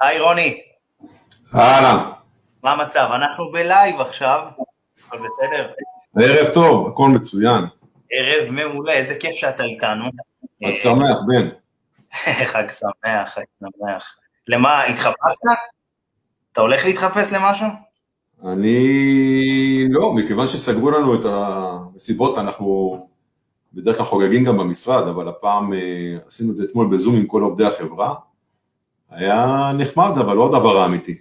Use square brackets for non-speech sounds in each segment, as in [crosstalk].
היי רוני. אהלן. מה המצב? אנחנו בלייב עכשיו, הכל בסדר? ערב טוב, הכל מצוין. ערב מעולה, איזה כיף שאתה איתנו. חג שמח, בן. [laughs] חג שמח, חג שמח. למה, התחפשת? אתה הולך להתחפש למשהו? אני לא, מכיוון שסגרו לנו את המסיבות, אנחנו בדרך כלל חוגגים גם במשרד, אבל הפעם אה, עשינו את זה אתמול בזום עם כל עובדי החברה. היה נחמד, אבל לא הדבר האמיתי.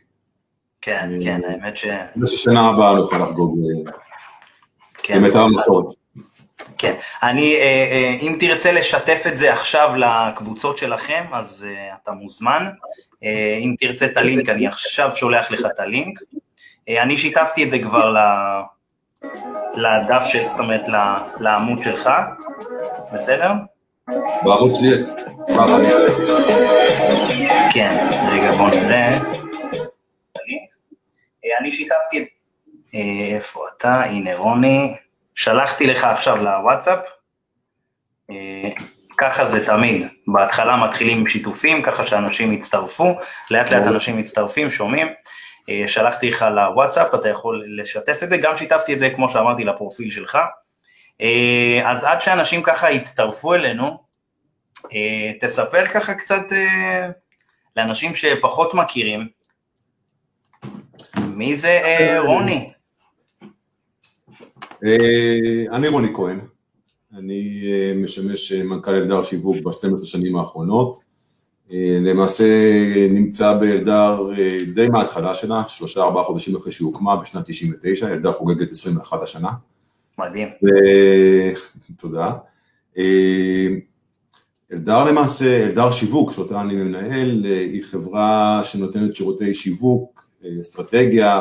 כן, אה, כן, האמת ש... אני חושב ששנה הבאה נוכל לחגוג אה, כן. באמת המסורת. כן, אני, אה, אם תרצה לשתף את זה עכשיו לקבוצות שלכם, אז אתה מוזמן. אם תרצה את הלינק, אני עכשיו שולח לך את הלינק. אני שיתפתי את זה כבר. לדף של, זאת אומרת, לעמוד שלך, בסדר? בערוץ שלי יש... כן, רגע בוא נראה. אה, אני שיתפתי. אה, איפה אתה? הנה רוני. שלחתי לך עכשיו לוואטסאפ. אה, ככה זה תמיד, בהתחלה מתחילים עם שיתופים, ככה שאנשים יצטרפו, לאט לאט אנשים מצטרפים, שומעים. שלחתי לך לוואטסאפ, אתה יכול לשתף את זה, גם שיתפתי את זה, כמו שאמרתי, לפרופיל שלך. אה, אז עד שאנשים ככה יצטרפו אלינו, אה, תספר ככה קצת אה, לאנשים שפחות מכירים, מי זה רוני? אני רוני כהן, אני משמש מנכ"ל אלדר שיווק ב-12 שנים האחרונות. למעשה נמצא באלדר די מההתחלה שלה, שלושה ארבעה חודשים אחרי שהיא הוקמה בשנת 99, אלדר חוגגת 21 השנה. מדהים. ו- תודה. אה, אלדר למעשה, אלדר שיווק, שאותה אני מנהל, אה, היא חברה שנותנת שירותי שיווק, אה, אסטרטגיה,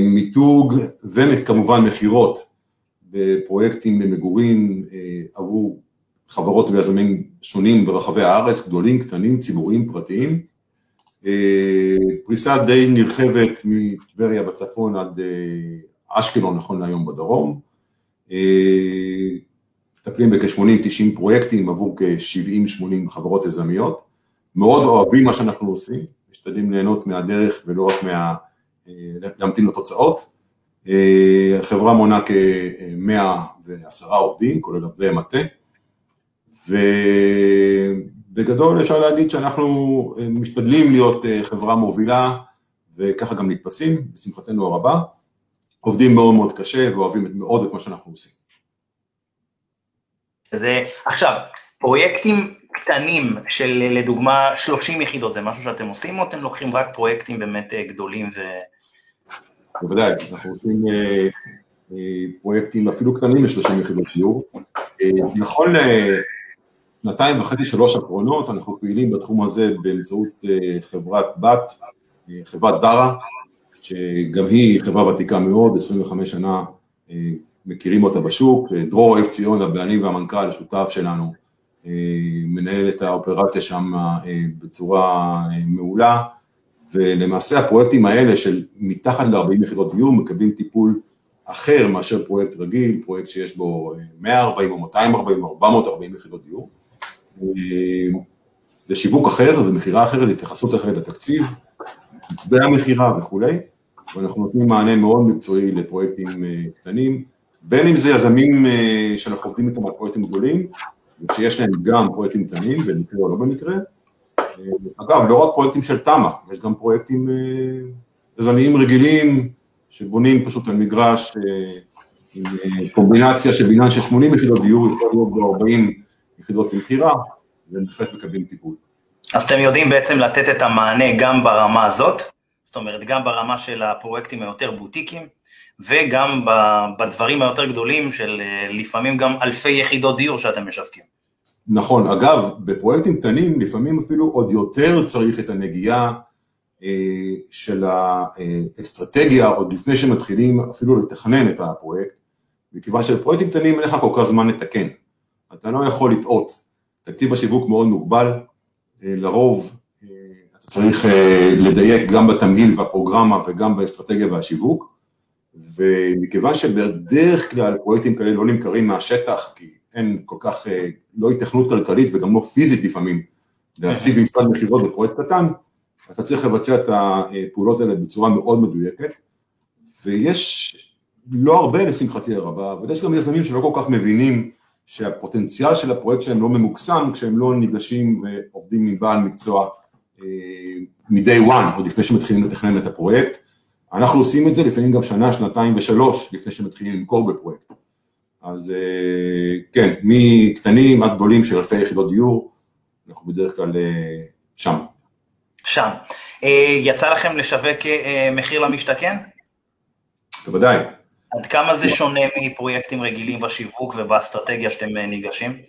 מיתוג וכמובן מכירות בפרויקטים למגורים עבור חברות ויזמים שונים ברחבי הארץ, גדולים, קטנים, ציבוריים, פרטיים. פריסה די נרחבת מטבריה בצפון עד אשקלון נכון להיום בדרום. אה, מטפלים בכ-80-90 פרויקטים עבור כ-70-80 חברות יזמיות. מאוד אוהבים מה שאנחנו עושים, משתדלים ליהנות מהדרך ולא רק מה... אה, להמתין לתוצאות. אה, החברה מונה כ-110 עובדים, כולל עובדי מטה, ובגדול אפשר להגיד שאנחנו משתדלים להיות חברה מובילה וככה גם נתפסים, בשמחתנו הרבה. עובדים מאוד מאוד קשה ואוהבים מאוד את מה שאנחנו עושים. זה, עכשיו, פרויקטים קטנים של לדוגמה 30 יחידות, זה משהו שאתם עושים או אתם לוקחים רק פרויקטים באמת אה, גדולים ו... בוודאי, אנחנו עושים אה, אה, פרויקטים אפילו קטנים ל-30 יחידות דיור. אה, נכון לשנתיים וחצי, שלוש האחרונות, אנחנו פעילים בתחום הזה באמצעות אה, חברת בת, אה, חברת דרה, שגם היא חברה ותיקה מאוד, 25 שנה אה, מכירים אותה בשוק. אה, דרור אוהב ציון, הבעלים והמנכ"ל, שותף שלנו, אה, מנהל את האופרציה שם בצורה מעולה. ולמעשה הפרויקטים האלה של מתחת ל-40 יחידות דיור מקבלים טיפול אחר מאשר פרויקט רגיל, פרויקט שיש בו 140 או 240 או 440 יחידות דיור. זה שיווק אחר, זה מכירה אחרת, זה התייחסות אחרת לתקציב, מצדי המכירה וכולי, ואנחנו נותנים מענה מאוד מקצועי לפרויקטים קטנים, בין אם זה יזמים שאנחנו עובדים איתם על פרויקטים גדולים, ושיש להם גם פרויקטים קטנים, במקרה או לא במקרה, אגב, לא רק פרויקטים של תמ"א, יש גם פרויקטים יזמיים רגילים, שבונים פשוט על מגרש עם קומבינציה של בניין של 80 יחידות דיור, יכול להיות בו 40 יחידות למכירה, והם בהחלט מקבלים טיפול. אז אתם יודעים בעצם לתת את המענה גם ברמה הזאת, זאת אומרת, גם ברמה של הפרויקטים היותר בוטיקים, וגם בדברים היותר גדולים של לפעמים גם אלפי יחידות דיור שאתם משווקים. נכון, אגב, בפרויקטים קטנים לפעמים אפילו עוד יותר צריך את הנגיעה אה, של האסטרטגיה עוד לפני שמתחילים אפילו לתכנן את הפרויקט, מכיוון שבפרויקטים קטנים אין לך כל כך זמן לתקן, אתה לא יכול לטעות, תקציב השיווק מאוד מוגבל, אה, לרוב אה, אתה צריך לדייק גם בתמהיל והפרוגרמה וגם באסטרטגיה והשיווק, ומכיוון שבדרך כלל פרויקטים כאלה לא נמכרים מהשטח, כי אין כל כך, לא התכנות כלכלית וגם לא פיזית לפעמים, להציג משרד מכירות בפרויקט קטן, אתה צריך לבצע את הפעולות האלה בצורה מאוד מדויקת, ויש לא הרבה לשמחתי הרבה, אבל יש גם יזמים שלא כל כך מבינים שהפוטנציאל של הפרויקט שלהם לא ממוקסם כשהם לא ניגשים ועובדים עם בעל מקצוע אה, מ-day one, עוד לפני שמתחילים לתכנן את הפרויקט. אנחנו עושים את זה לפעמים גם שנה, שנתיים ושלוש לפני שמתחילים למכור בפרויקט. אז אה, כן, מקטנים עד גדולים של אלפי יחידות דיור, אנחנו בדרך כלל אה, שם. שם. יצא לכם לשווק מחיר למשתכן? בוודאי. עד כמה זה שונה מפרויקטים רגילים בשיווק ובאסטרטגיה שאתם ניגשים?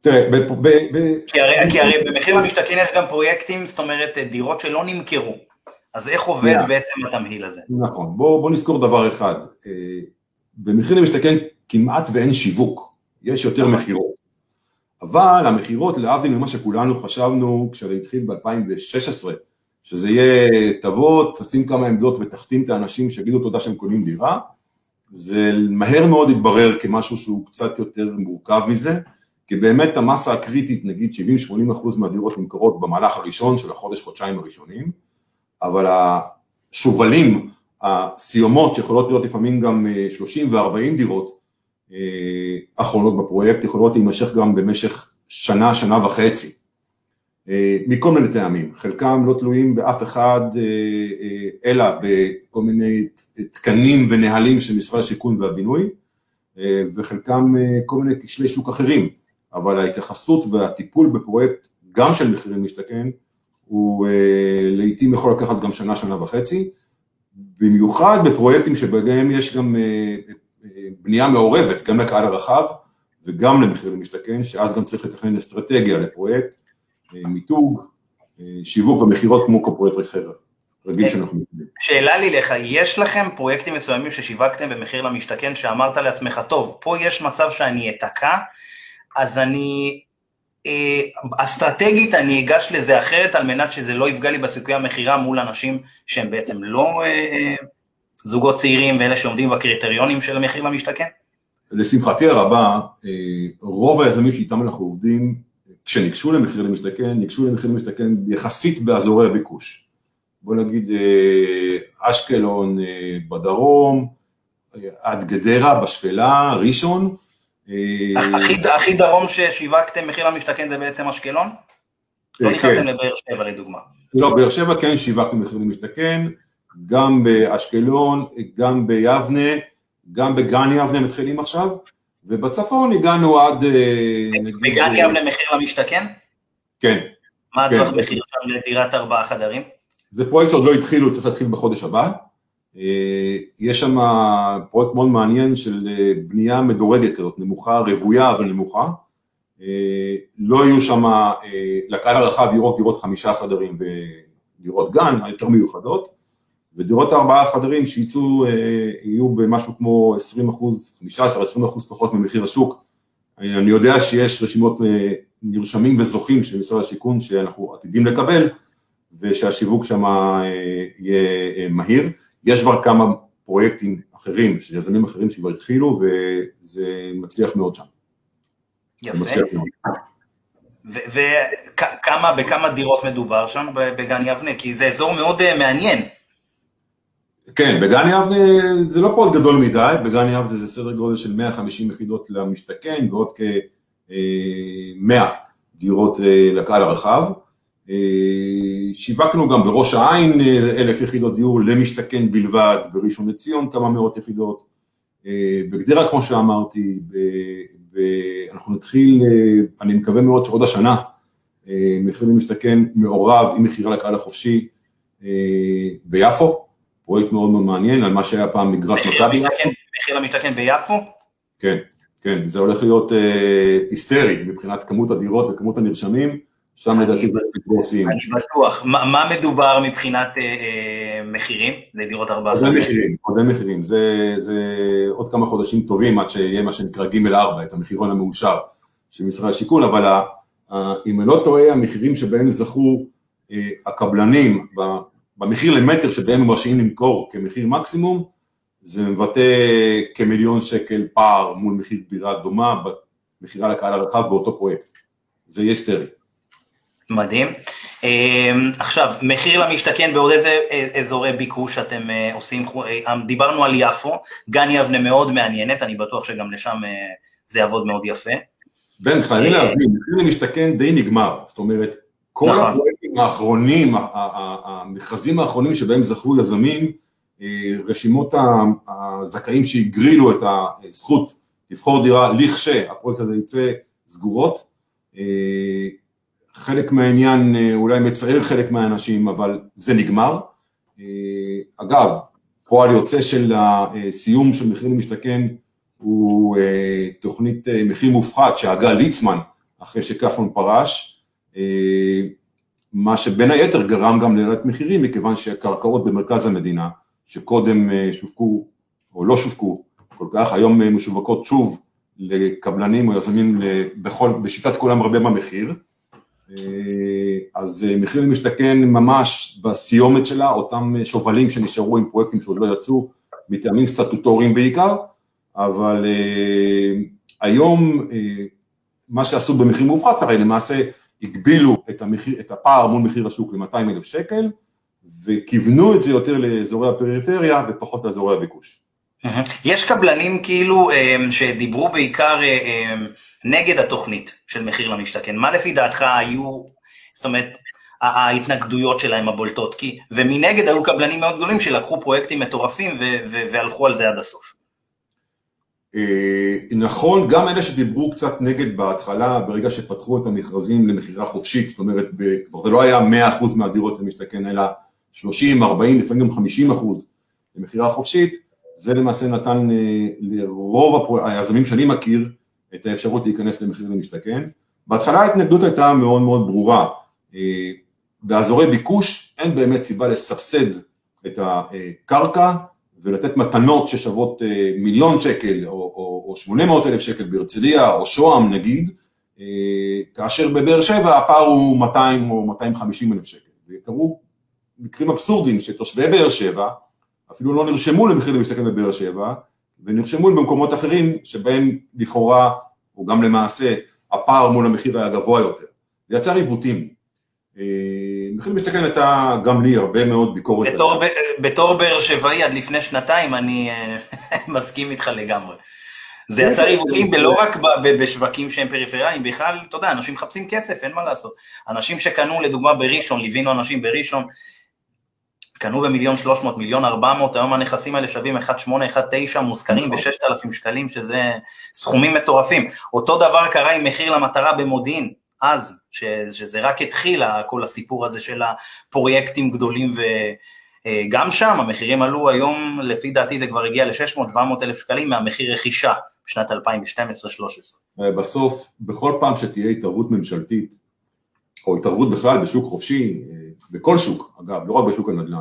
תראה, ב... ב, ב כי, הרי, כי הרי במחיר למשתכן יש גם פרויקטים, זאת אומרת דירות שלא נמכרו, אז איך עובד yeah. בעצם התמהיל הזה? נכון, בוא, בוא נזכור דבר אחד, אה, במחיר למשתכן כמעט ואין שיווק, יש יותר נכון. מכירות, אבל המכירות להבדיל ממה שכולנו חשבנו כשזה התחיל ב-2016, שזה יהיה תבוא, תשים כמה עמדות ותחתים את האנשים שיגידו תודה שהם קונים דירה, זה מהר מאוד התברר כמשהו שהוא קצת יותר מורכב מזה, כי באמת המסה הקריטית, נגיד 70-80 אחוז מהדירות נמכרות במהלך הראשון של החודש-חודשיים הראשונים, אבל השובלים, הסיומות שיכולות להיות לפעמים גם 30 אה, ו-40 דירות אה, אחרונות בפרויקט, יכולות להימשך גם במשך שנה, שנה וחצי. אה, מכל מיני טעמים, חלקם לא תלויים באף אחד אלא בכל מיני תקנים ונהלים של משרד השיכון והבינוי וחלקם כל מיני כשלי שוק אחרים. אבל ההתייחסות והטיפול בפרויקט גם של מחירים משתכן הוא אה, לעיתים יכול לקחת גם שנה, שנה וחצי, במיוחד בפרויקטים שבהם יש גם אה, אה, בנייה מעורבת, גם לקהל הרחב וגם למחיר למשתכן, שאז גם צריך לתכנן אסטרטגיה לפרויקט, מיתוג, שיווק ומכירות כמו פרויקט אחר. רגיל שאנחנו מתקדמים. שאלה לי לך, יש לכם פרויקטים מסוימים ששיווקתם במחיר למשתכן שאמרת לעצמך, טוב, פה יש מצב שאני אתקע, אז אני, אה, אסטרטגית אני אגש לזה אחרת על מנת שזה לא יפגע לי בסיכוי המכירה מול אנשים שהם בעצם לא אה, זוגות צעירים ואלה שעומדים בקריטריונים של המחיר למשתכן? לשמחתי הרבה, אה, רוב היזמים שאיתם אנחנו עובדים, כשניגשו למחיר למשתכן, ניגשו למחיר למשתכן יחסית באזורי הביקוש. בוא נגיד אה, אשקלון אה, בדרום, עד גדרה בשפלה, ראשון, אה, הכי דרום ששיווקתם מחיר למשתכן זה בעצם אשקלון? לא נכנסתם כן. לבאר שבע לדוגמה. לא, באר שבע כן שיווקנו מחיר למשתכן, גם באשקלון, גם ביבנה, גם בגן יבנה מתחילים עכשיו, ובצפון הגענו עד... אה, בגן יבנה מחיר למשתכן? כן. מה הטווח כן. מחיר שם לדירת ארבעה חדרים? זה פרויקט שעוד לא התחילו, צריך להתחיל בחודש הבא. אה, יש שם פרויקט מאוד מעניין של אה, בנייה מדורגת כזאת, נמוכה, רוויה אבל נמוכה. אה, לא יהיו שם, לקהל הרחב יהיו רק דירות חמישה חדרים ודירות גן, היותר מיוחדות, ודירות ארבעה חדרים שיצאו, יהיו במשהו כמו 20 אחוז, 15-20 אחוז פחות ממחיר השוק. אני יודע שיש רשימות נרשמים וזוכים של משרד השיכון שאנחנו עתידים לקבל, ושהשיווק שם יהיה מהיר. יש כבר כמה פרויקטים אחרים, של יזמים אחרים שכבר התחילו, וזה מצליח מאוד שם. יפה. וכמה, בכמה דירות מדובר שם בגן יבנה? כי זה אזור מאוד אה, מעניין. כן, בגן יבנה זה לא פרויקט גדול מדי, בגן יבנה זה סדר גודל של 150 יחידות למשתכן ועוד כ-100 אה, דירות אה, לקהל הרחב. אה, שיווקנו גם בראש העין אה, אלף יחידות דיור למשתכן בלבד, בראשון לציון כמה מאות יחידות, בגדרה כמו שאמרתי, ואנחנו נתחיל, אני מקווה מאוד שעוד השנה, מחיר למשתכן מעורב עם מכירה לקהל החופשי ביפו, פרויקט מאוד מאוד מעניין על מה שהיה פעם מגרש מכבי. מחיר למשתכן ביפו? כן, כן, זה הולך להיות היסטרי מבחינת כמות הדירות וכמות הנרשמים. שם לדעתי זה פרופורציים. אני בטוח. מה מדובר מבחינת אה, אה, מחירים לדירות ארבעה? קודם מחירים, קודם מחירים. זה עוד כמה חודשים טובים עד שיהיה מה שנקרא ג' 4, את המחירון המאושר של משרד השיכון, אבל אם אני לא טועה, המחירים שבהם זכו אה, הקבלנים במחיר למטר שבהם הם מרשים למכור כמחיר מקסימום, זה מבטא כמיליון שקל פער מול מחיר דירה דומה במכירה לקהל הרחב באותו פרויקט. זה יהיה סטרי. מדהים. עכשיו, מחיר למשתכן בעוד איזה אזורי ביקוש אתם עושים, דיברנו על יפו, גן יבנה מאוד מעניינת, אני בטוח שגם לשם זה יעבוד מאוד יפה. בן, חייבים להבין, מחיר למשתכן די נגמר, זאת אומרת, כל נכון. הפרויקטים האחרונים, המכרזים האחרונים שבהם זכו יזמים, רשימות הזכאים שהגרילו את הזכות לבחור דירה לכשהפרויקט הזה יצא סגורות. חלק מהעניין אולי מצער חלק מהאנשים, אבל זה נגמר. אגב, פועל יוצא של הסיום של מחיר למשתכן הוא תוכנית מחיר מופחת שהגה ליצמן אחרי שכחלון פרש, מה שבין היתר גרם גם לעלת מחירים מכיוון שהקרקעות במרכז המדינה שקודם שווקו או לא שווקו כל כך, היום משווקות שוב לקבלנים או יזמים בכל, בשיטת כולם הרבה במחיר, אז מחיר למשתכן ממש בסיומת שלה, אותם שובלים שנשארו עם פרויקטים שעוד לא יצאו, מטעמים סטטוטוריים בעיקר, אבל היום מה שעשו במחיר מופחת הרי למעשה הגבילו את, המחיר, את הפער מול מחיר השוק ל-200 אלף שקל, וכיוונו את זה יותר לאזורי הפריפריה ופחות לאזורי הביקוש. יש קבלנים כאילו שדיברו בעיקר נגד התוכנית של מחיר למשתכן, מה לפי דעתך היו, זאת אומרת, ההתנגדויות שלהם הבולטות, כי, ומנגד היו קבלנים מאוד גדולים שלקחו פרויקטים מטורפים והלכו על זה עד הסוף. נכון, גם אלה שדיברו קצת נגד בהתחלה, ברגע שפתחו את המכרזים למכירה חופשית, זאת אומרת, כבר זה לא היה 100% מהדירות למשתכן, אלא 30, 40, לפעמים גם 50 אחוז למכירה חופשית, זה למעשה נתן לרוב היזמים שאני מכיר את האפשרות להיכנס למחיר למשתכן. בהתחלה ההתנגדות הייתה מאוד מאוד ברורה, באזורי ביקוש אין באמת סיבה לסבסד את הקרקע ולתת מתנות ששוות מיליון שקל או, או, או 800 אלף שקל בהרצליה או שוהם נגיד, כאשר בבאר שבע הפער הוא 200 או 250 אלף שקל. וקרו מקרים אבסורדים שתושבי באר שבע אפילו לא נרשמו למחיר למשתכן בבאר שבע, ונרשמו במקומות אחרים שבהם לכאורה, או גם למעשה, הפער מול המחיר היה גבוה יותר. זה יצר עיוותים. מחיר למשתכן הייתה גם לי הרבה מאוד ביקורת. בתור, באר שבעי עד לפני שנתיים אני [laughs] מסכים איתך לגמרי. זה יצר עיוותים לא רק בשווקים שהם פריפריאליים, בכלל, אתה יודע, אנשים מחפשים כסף, אין מה לעשות. אנשים שקנו לדוגמה בראשון, ליווינו אנשים בראשון, קנו במיליון שלוש מאות, מיליון ארבע מאות, היום הנכסים האלה שווים 1.8, 1.9, מושכרים ב-6,000 שקלים, שזה סכומים מטורפים. אותו דבר קרה עם מחיר למטרה במודיעין, אז, שזה רק התחיל כל הסיפור הזה של הפרויקטים גדולים, וגם שם המחירים עלו היום, לפי דעתי זה כבר הגיע ל-600-700 אלף שקלים מהמחיר רכישה בשנת 2012-2013. בסוף, בכל פעם שתהיה התערבות ממשלתית, או התערבות בכלל בשוק חופשי, בכל שוק, אגב, לא רק בשוק הנדל"ן,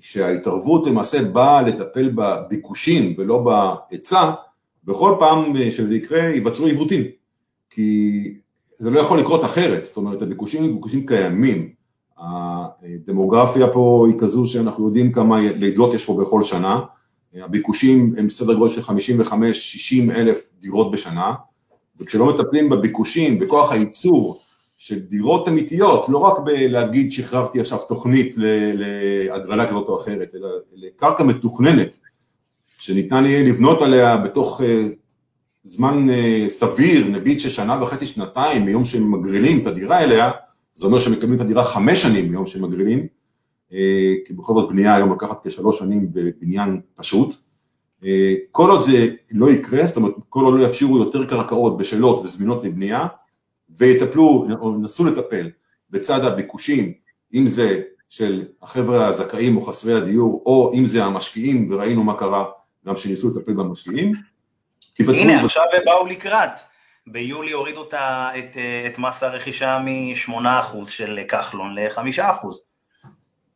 שההתערבות למעשה באה לטפל בביקושים ולא בהיצע, בכל פעם שזה יקרה ייווצרו עיוותים, כי זה לא יכול לקרות אחרת, זאת אומרת הביקושים הם ביקושים קיימים, הדמוגרפיה פה היא כזו שאנחנו יודעים כמה לידות יש פה בכל שנה, הביקושים הם סדר גודל של 55-60 אלף דירות בשנה, וכשלא מטפלים בביקושים, בכוח הייצור, של דירות אמיתיות, לא רק בלהגיד שחררתי עכשיו תוכנית להגרלה כזאת או אחרת, אלא לקרקע מתוכננת, שניתן יהיה לבנות עליה בתוך זמן סביר, נגיד ששנה וחצי, שנתיים, מיום שהם מגרילים את הדירה אליה, זה אומר שהם מקבלים את הדירה חמש שנים מיום שהם מגרילים, כי בכל זאת בנייה היום לקחת כשלוש שנים בבניין פשוט. כל עוד זה לא יקרה, זאת אומרת, כל עוד לא יפשירו יותר קרקעות בשלות וזמינות לבנייה, ויטפלו, או ינסו לטפל בצד הביקושים, אם זה של החבר'ה הזכאים או חסרי הדיור, או אם זה המשקיעים, וראינו מה קרה גם שניסו לטפל במשקיעים. הנה, עכשיו הם באו לקראת. ביולי הורידו את, את, את מס הרכישה מ-8% של כחלון ל-5%.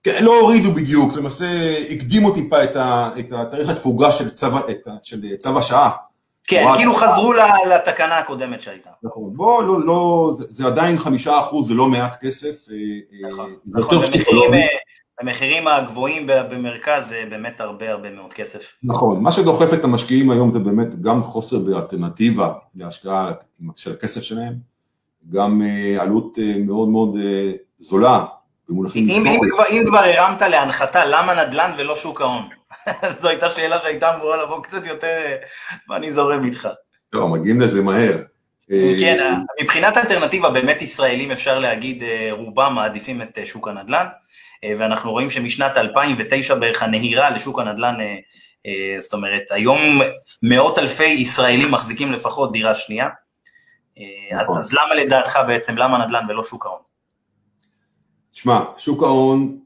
כן, לא הורידו בדיוק, למעשה הקדימו טיפה את, את התאריך התפוגה של צו, של צו השעה. כן, כאילו חזרו לתקנה הקודמת שהייתה. נכון, בוא, לא, לא, זה, זה עדיין חמישה אחוז, זה לא מעט כסף. נכון, נכון, המחירים הגבוהים במרכז זה באמת הרבה הרבה מאוד כסף. נכון, מה שדוחף את המשקיעים היום זה באמת גם חוסר באלטרנטיבה להשקעה של הכסף שלהם, גם עלות מאוד מאוד זולה, במונחים היסטוריים. אם, אם כבר הרמת להנחתה, למה נדל"ן ולא שוק ההון? [laughs] זו הייתה שאלה שהייתה אמורה לבוא קצת יותר, ואני זורם איתך. לא, מגיעים לזה מהר. כן, אה, מבחינת אלטרנטיבה, באמת ישראלים אפשר להגיד, אה, רובם מעדיפים את אה, שוק הנדל"ן, ואנחנו רואים שמשנת 2009 בערך הנהירה לשוק הנדל"ן, זאת אומרת, היום מאות אלפי ישראלים מחזיקים לפחות דירה שנייה. נכון. אז למה לדעתך בעצם, למה נדל"ן ולא שוק ההון? שמע, שוק ההון...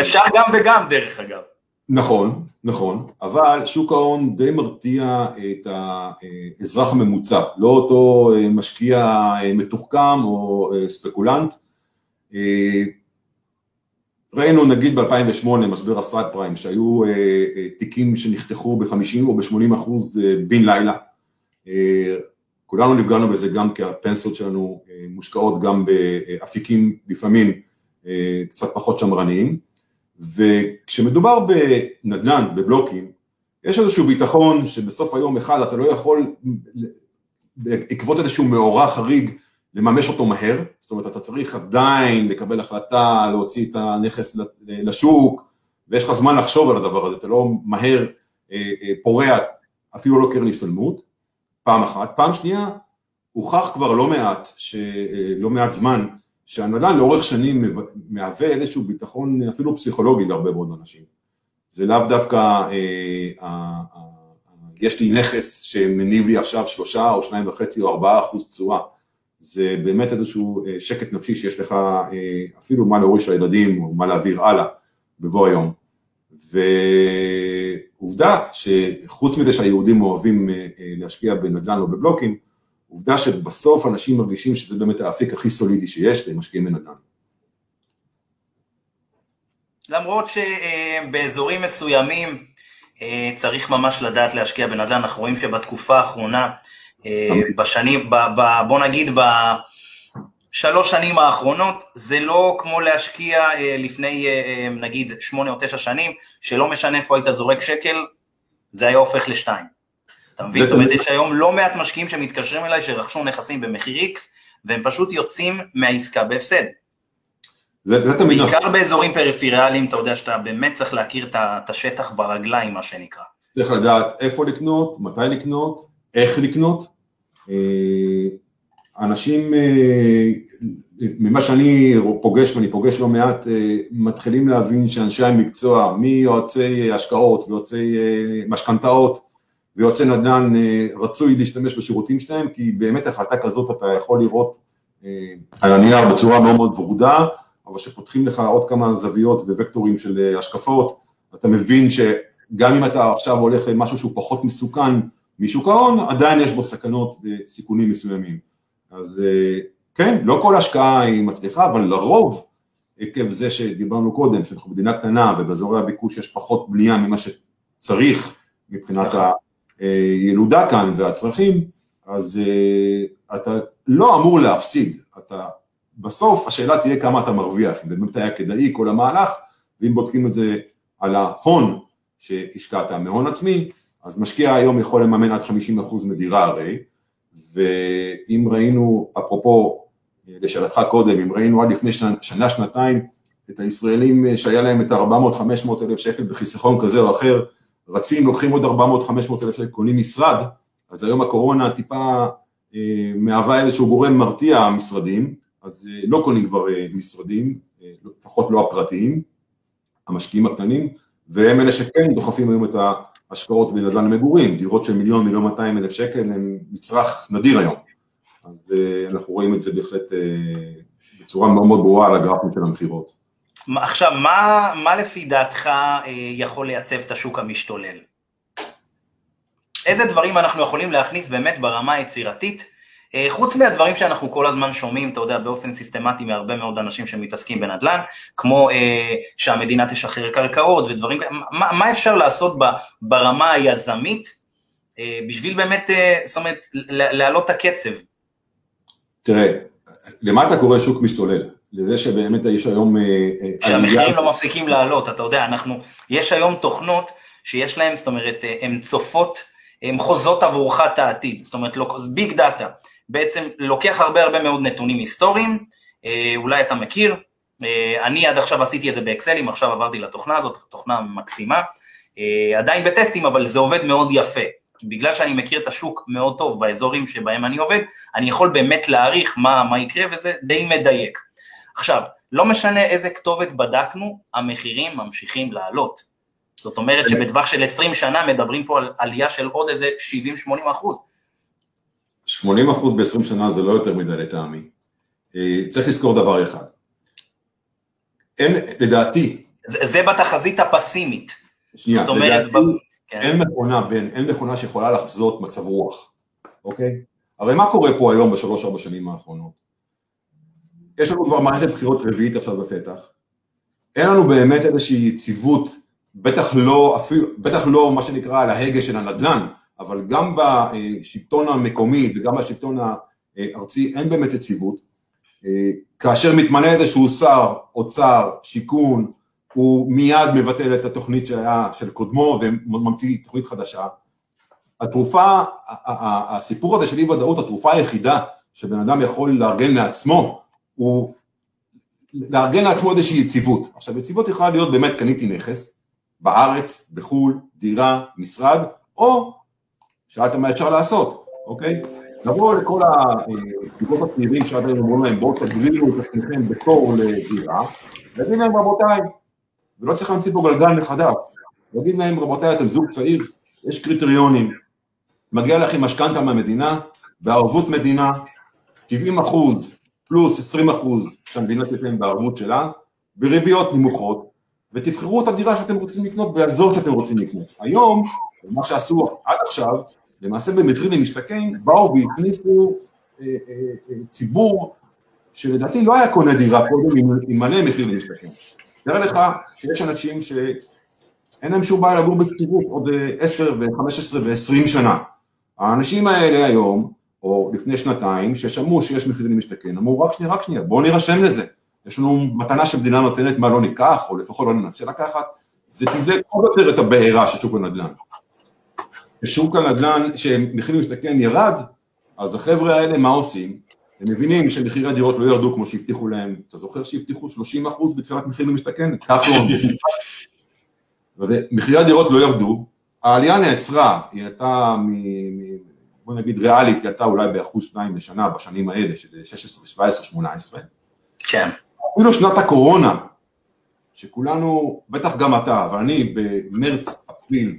אפשר גם וגם דרך אגב. נכון, נכון, אבל שוק ההון די מרתיע את האזרח הממוצע, לא אותו משקיע מתוחכם או ספקולנט. ראינו נגיד ב-2008, משבר הסאד פריים, שהיו תיקים שנחתכו ב-50 או ב-80 אחוז בן לילה. כולנו נפגענו בזה גם כי הפנסיות שלנו מושקעות גם באפיקים לפעמים קצת פחות שמרניים. וכשמדובר בנדל"ן, בבלוקים, יש איזשהו ביטחון שבסוף היום אחד אתה לא יכול בעקבות איזשהו מאורע חריג לממש אותו מהר, זאת אומרת אתה צריך עדיין לקבל החלטה, להוציא את הנכס לשוק, ויש לך זמן לחשוב על הדבר הזה, אתה לא מהר אה, אה, פורע אפילו לא קרן השתלמות, פעם אחת. פעם שנייה, הוכח כבר לא מעט, אה, לא מעט זמן, שהנדל"ן לאורך שנים מהווה איזשהו ביטחון אפילו פסיכולוגי להרבה מאוד אנשים. זה לאו דווקא, אה, יש לי נכס שמניב לי עכשיו שלושה או שניים וחצי או ארבעה אחוז תשואה. זה באמת איזשהו אה, שקט נפשי שיש לך אה, אפילו מה להוריש לילדים או מה להעביר הלאה בבוא היום. ועובדה שחוץ מזה שהיהודים אוהבים אה, להשקיע בנדל"ן או בבלוקים, עובדה שבסוף אנשים מרגישים שזה באמת האפיק הכי סולידי שיש והם משקיעים בנדל"ן. למרות שבאזורים מסוימים צריך ממש לדעת להשקיע בנדל"ן, אנחנו רואים שבתקופה האחרונה, אה, בשנים, בוא נגיד בשלוש שנים האחרונות, זה לא כמו להשקיע אה, לפני נגיד שמונה או תשע שנים, שלא משנה איפה היית זורק שקל, זה היה הופך לשתיים. אתה מבין? זאת אומרת, יש היום לא מעט משקיעים שמתקשרים אליי שרכשו נכסים במחיר X, והם פשוט יוצאים מהעסקה בהפסד. זה, זה תמיד נכון. בעיקר באזורים פריפריאליים, אתה יודע שאתה באמת צריך להכיר את השטח ברגליים, מה שנקרא. צריך לדעת איפה לקנות, מתי לקנות, איך לקנות. אה, אנשים, אה, ממה שאני פוגש ואני פוגש לא מעט, אה, מתחילים להבין שאנשי המקצוע, מיועצי השקעות ויועצי משכנתאות, ויועצי נדל"ן רצוי להשתמש בשירותים שלהם, כי באמת החלטה כזאת אתה יכול לראות על הנייר בצורה מאוד מאוד ורודה, אבל כשפותחים לך עוד כמה זוויות ווקטורים של השקפות, אתה מבין שגם אם אתה עכשיו הולך למשהו שהוא פחות מסוכן משוק ההון, עדיין יש בו סכנות וסיכונים מסוימים. אז כן, לא כל השקעה היא מצליחה, אבל לרוב, עקב זה שדיברנו קודם, שאנחנו מדינה קטנה ובאזורי הביקוש יש פחות בנייה ממה שצריך מבחינת. הילודה כאן והצרכים, אז אה, אתה לא אמור להפסיד, אתה, בסוף השאלה תהיה כמה אתה מרוויח, אם באמת היה כדאי כל המהלך, ואם בודקים את זה על ההון שהשקעת מהון עצמי, אז משקיע היום יכול לממן עד 50% מדירה הרי, ואם ראינו, אפרופו לשאלתך קודם, אם ראינו עד לפני שנה, שנה שנתיים את הישראלים שהיה להם את ה-400-500 אלף שקל בחיסכון כזה או אחר, רצים, לוקחים עוד 400-500 אלף שקל, קונים משרד, אז היום הקורונה טיפה אה, מהווה איזשהו גורם מרתיע המשרדים, אז אה, לא קונים כבר אה, משרדים, אה, לפחות לא הפרטיים, המשקיעים הקטנים, והם אלה שכן דוחפים היום את ההשקעות בנדל"ן למגורים, דירות של מיליון, מיליון 200 אלף שקל הם מצרך נדיר היום, אז אה, אנחנו רואים את זה בהחלט אה, בצורה מאוד מאוד ברורה על הגרפים של המכירות. עכשיו, מה, מה לפי דעתך אה, יכול לייצב את השוק המשתולל? איזה דברים אנחנו יכולים להכניס באמת ברמה היצירתית, חוץ מהדברים שאנחנו כל הזמן שומעים, אתה יודע, באופן סיסטמטי מהרבה מאוד אנשים שמתעסקים בנדל"ן, כמו אה, שהמדינה תשחרר קרקעות ודברים כאלה, מה, מה אפשר לעשות ב, ברמה היזמית אה, בשביל באמת, אה, זאת אומרת, להעלות את הקצב? תראה, למה אתה קורא שוק משתולל? לזה שבאמת יש היום... אה, אה, שהמחירים לא מפסיקים לעלות, אתה יודע, אנחנו, יש היום תוכנות שיש להן, זאת אומרת, אה, הן צופות, הן חוזות עבורך את העתיד, זאת אומרת, ביג דאטה, בעצם לוקח הרבה הרבה מאוד נתונים היסטוריים, אולי אתה מכיר, אני עד עכשיו עשיתי את זה באקסלים, עכשיו עברתי לתוכנה הזאת, תוכנה מקסימה, עדיין בטסטים, אבל זה עובד מאוד יפה. בגלל שאני מכיר את השוק מאוד טוב באזורים שבהם אני עובד, אני יכול באמת להעריך מה, מה יקרה וזה די מדייק. עכשיו, לא משנה איזה כתובת בדקנו, המחירים ממשיכים לעלות. זאת אומרת שבטווח של 20 שנה מדברים פה על עלייה של עוד איזה 70-80 אחוז. 80 אחוז ב-20 שנה זה לא יותר מדי לטעמי. אה, צריך לזכור דבר אחד. אין, לדעתי... זה, זה בתחזית הפסימית. שנייה, זאת אומרת, לדעתי, ב... כן. אין מכונה בין, אין מכונה שיכולה לחזות מצב רוח, אוקיי? הרי מה קורה פה היום בשלוש-ארבע שנים האחרונות? יש לנו כבר מערכת בחירות רביעית עכשיו בפתח, אין לנו באמת איזושהי יציבות, בטח לא, אפילו, בטח לא מה שנקרא על ההגה של הנדל"ן, אבל גם בשלטון המקומי וגם בשלטון הארצי אין באמת יציבות. כאשר מתמנה איזשהו שר, אוצר, שיכון, הוא מיד מבטל את התוכנית שהיה של קודמו וממציא תוכנית חדשה. התרופה, הסיפור הזה של אי ודאות, התרופה היחידה שבן אדם יכול לארגן לעצמו, הוא לארגן לעצמו איזושהי יציבות. עכשיו יציבות יכולה להיות באמת קניתי נכס, בארץ, בחו"ל, דירה, משרד, או שאלת מה אפשר לעשות, אוקיי? לבוא לכל הבדיקות הצעירים שעד היום אומרים להם בואו תגרילו את עצמכם בתור לדירה, להגיד להם רבותיי, ולא צריך להמציא פה גלגל מחדש, להגיד להם רבותיי אתם זוג צעיר, יש קריטריונים, מגיע לכם משכנתה מהמדינה, בערבות מדינה, 70 אחוז פלוס 20 אחוז שהמדינה תיתן בערבות שלה, בריביות נמוכות, ותבחרו את הדירה שאתם רוצים לקנות באזור שאתם רוצים לקנות. היום, מה שעשו עד עכשיו, למעשה במחיר למשתכן, באו והכניסו אה, אה, אה, ציבור שלדעתי לא היה קונה דירה קודם עם מלא מחיר למשתכן. תאר לך שיש אנשים שאין להם שום בעיה לגור בשכירות עוד 10 ו-15 ו-20 שנה. האנשים האלה היום, או לפני שנתיים, ששמעו שיש מחיר למשתכן, אמרו רק שנייה, רק שנייה, בואו נירשם לזה. יש לנו מתנה שמדינה נותנת, מה לא ניקח, או לפחות לא ננסה לקחת, זה תבדק עוד יותר את הבעירה של שוק הנדל"ן. כששוק הנדל"ן, שמחיר למשתכן ירד, אז החבר'ה האלה מה עושים? הם מבינים שמחירי הדירות לא ירדו כמו שהבטיחו להם, אתה זוכר שהבטיחו 30 אחוז בתחילת מחיר למשתכן? [laughs] כחלון. ומחירי הדירות לא ירדו, העלייה נעצרה, היא הייתה, מ, בוא נגיד ריאלית, היא הייתה אולי באחוז שניים בשנה בשנים האלה, של 16, 17, 18. כן. אפילו שנת הקורונה, שכולנו, בטח גם אתה, אבל אני במרץ, אפריל,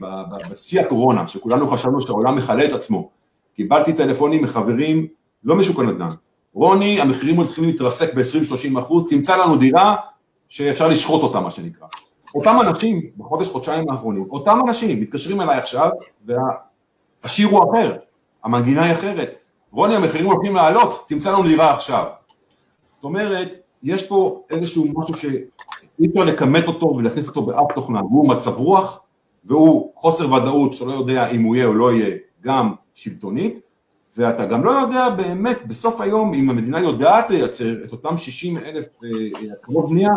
בשיא הקורונה, שכולנו חשבנו שהעולם מכלה את עצמו, קיבלתי טלפונים מחברים, לא משוק הנדל"ן, רוני, המחירים מתחילים להתרסק ב-20-30 אחוז, תמצא לנו דירה שאפשר לשחוט אותה, מה שנקרא. אותם אנשים, בחודש, חודשיים האחרונים, אותם אנשים מתקשרים אליי עכשיו, והשיר הוא אחר, המנגינה היא אחרת. רוני, המחירים הולכים לעלות, תמצא לנו דירה עכשיו. זאת אומרת, יש פה איזשהו משהו שאי אפשר לכמת אותו ולהכניס אותו באף תוכנה, הוא מצב רוח והוא חוסר ודאות שאתה לא יודע אם הוא יהיה או לא יהיה גם שלטונית, ואתה גם לא יודע באמת בסוף היום אם המדינה יודעת לייצר את אותם 60 אלף הקרוב אה, בנייה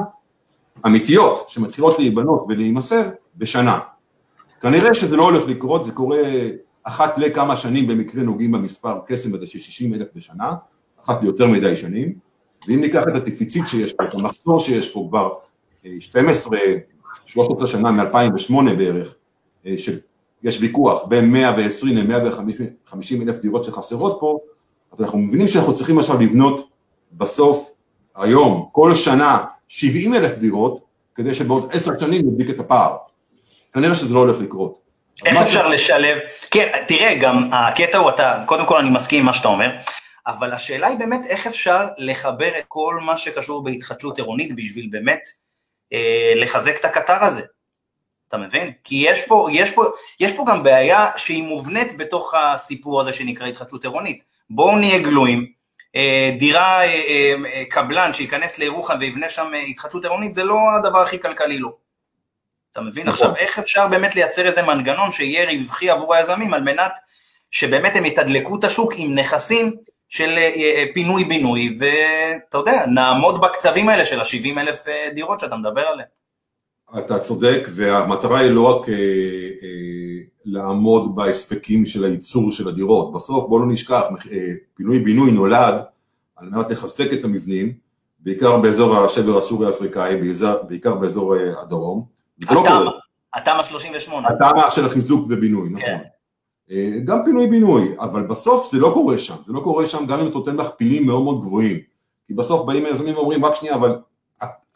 אמיתיות שמתחילות להיבנות ולהימסר בשנה. כנראה שזה לא הולך לקרות, זה קורה אחת לכמה שנים במקרה נוגעים במספר קסם הזה של 60 אלף בשנה, אחת ליותר מדי שנים, ואם ניקח את הטיפיצית שיש פה, את המחזור שיש פה כבר 12, אה, 13 שנה מ-2008 בערך, אה, של יש ויכוח בין 120 ל-150 אלף דירות שחסרות פה, אז אנחנו מבינים שאנחנו צריכים עכשיו לבנות בסוף, היום, כל שנה, 70 אלף דירות, כדי שבעוד עשר שנים נדביק את הפער. כנראה שזה לא הולך לקרות. איך אפשר ש... לשלב, כן, תראה, גם הקטע הוא, אתה, קודם כל אני מסכים עם מה שאתה אומר, אבל השאלה היא באמת איך אפשר לחבר את כל מה שקשור בהתחדשות עירונית בשביל באמת אה, לחזק את הקטר הזה. אתה מבין? כי יש פה, יש פה, יש פה גם בעיה שהיא מובנית בתוך הסיפור הזה שנקרא התחדשות עירונית. בואו נהיה גלויים, אה, דירה, אה, אה, קבלן שייכנס לירוחם ויבנה שם התחדשות עירונית זה לא הדבר הכי כלכלי לו. אתה מבין? נכון. עכשיו, איך אפשר באמת לייצר איזה מנגנון שיהיה רווחי עבור היזמים על מנת שבאמת הם יתדלקו את השוק עם נכסים של פינוי-בינוי, ואתה יודע, נעמוד בקצבים האלה של ה-70 אלף דירות שאתה מדבר עליהן. אתה צודק, והמטרה היא לא רק אה, אה, לעמוד בהספקים של הייצור של הדירות, בסוף בואו לא נשכח, אה, פינוי-בינוי נולד על מנת לחזק את המבנים, בעיקר באזור השבר הסורי-אפריקאי, בעיקר באזור הדרום. התמ"א, התמ"א 38. התמ"א של החיזוק ובינוי, נכון. כן. גם פינוי-בינוי, אבל בסוף זה לא קורה שם, זה לא קורה שם גם אם אתה נותן מכפילים מאוד מאוד גבוהים. כי בסוף באים היזמים ואומרים, רק שנייה, אבל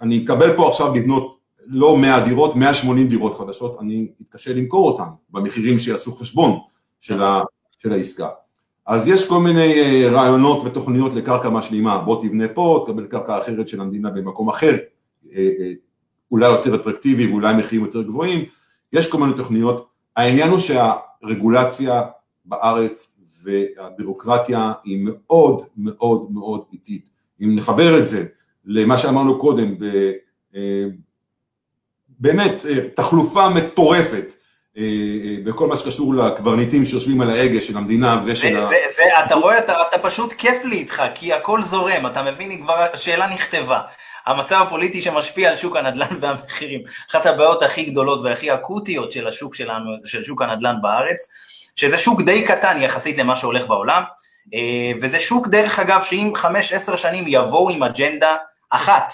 אני אקבל פה עכשיו לבנות לא 100 דירות, 180 דירות חדשות, אני אתקשה למכור אותן במחירים שיעשו חשבון של, ה, של העסקה. אז יש כל מיני אה, רעיונות ותוכניות לקרקע משלימה, בוא תבנה פה, תקבל קרקע אחרת של המדינה במקום אחר, אה, אה, אולי יותר אטרקטיבי ואולי מחירים יותר גבוהים, יש כל מיני תוכניות, העניין הוא שהרגולציה בארץ והבירוקרטיה היא מאוד מאוד מאוד איטית, אם נחבר את זה למה שאמרנו קודם, באמת תחלופה מטורפת אה, אה, בכל מה שקשור לקברניטים שיושבים על ההגה של המדינה ושל זה, ה... זה, זה, אתה רואה, אתה, אתה פשוט כיף לי איתך, כי הכל זורם, אתה מבין, כבר, השאלה נכתבה. המצב הפוליטי שמשפיע על שוק הנדל"ן והמחירים, אחת הבעיות הכי גדולות והכי אקוטיות של השוק שלנו, של שוק הנדל"ן בארץ, שזה שוק די קטן יחסית למה שהולך בעולם, אה, וזה שוק דרך אגב שאם 5-10 שנים יבואו עם אג'נדה אחת,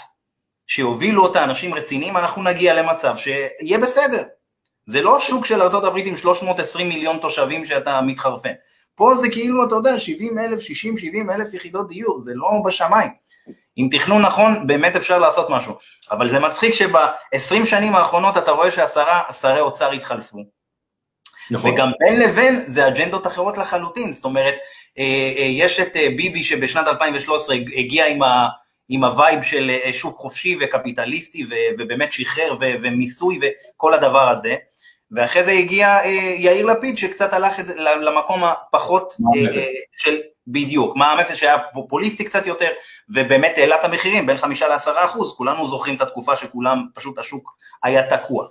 שיובילו אותה אנשים רציניים, אנחנו נגיע למצב שיהיה בסדר. זה לא שוק של ארה"ב עם 320 מיליון תושבים שאתה מתחרפן. פה זה כאילו, אתה יודע, 70 אלף, 60, 70 אלף יחידות דיור, זה לא בשמיים. עם תכנון נכון, באמת אפשר לעשות משהו. אבל זה מצחיק שב-20 שנים האחרונות אתה רואה שעשרה שרי אוצר התחלפו. נכון. וגם בין לבין זה אג'נדות אחרות לחלוטין, זאת אומרת, אה, אה, יש את אה, ביבי שבשנת 2013 הגיע עם ה... עם ה vibe של שוק חופשי וקפיטליסטי ובאמת שחרר ומיסוי וכל הדבר הזה, ואחרי זה הגיע אה, יאיר לפיד שקצת הלך למקום הפחות אה, אה, של, בדיוק, מע"מ אפס שהיה פופוליסטי קצת יותר, ובאמת העלה את המחירים בין חמישה לעשרה אחוז, כולנו זוכרים את התקופה שכולם, פשוט השוק היה תקוע.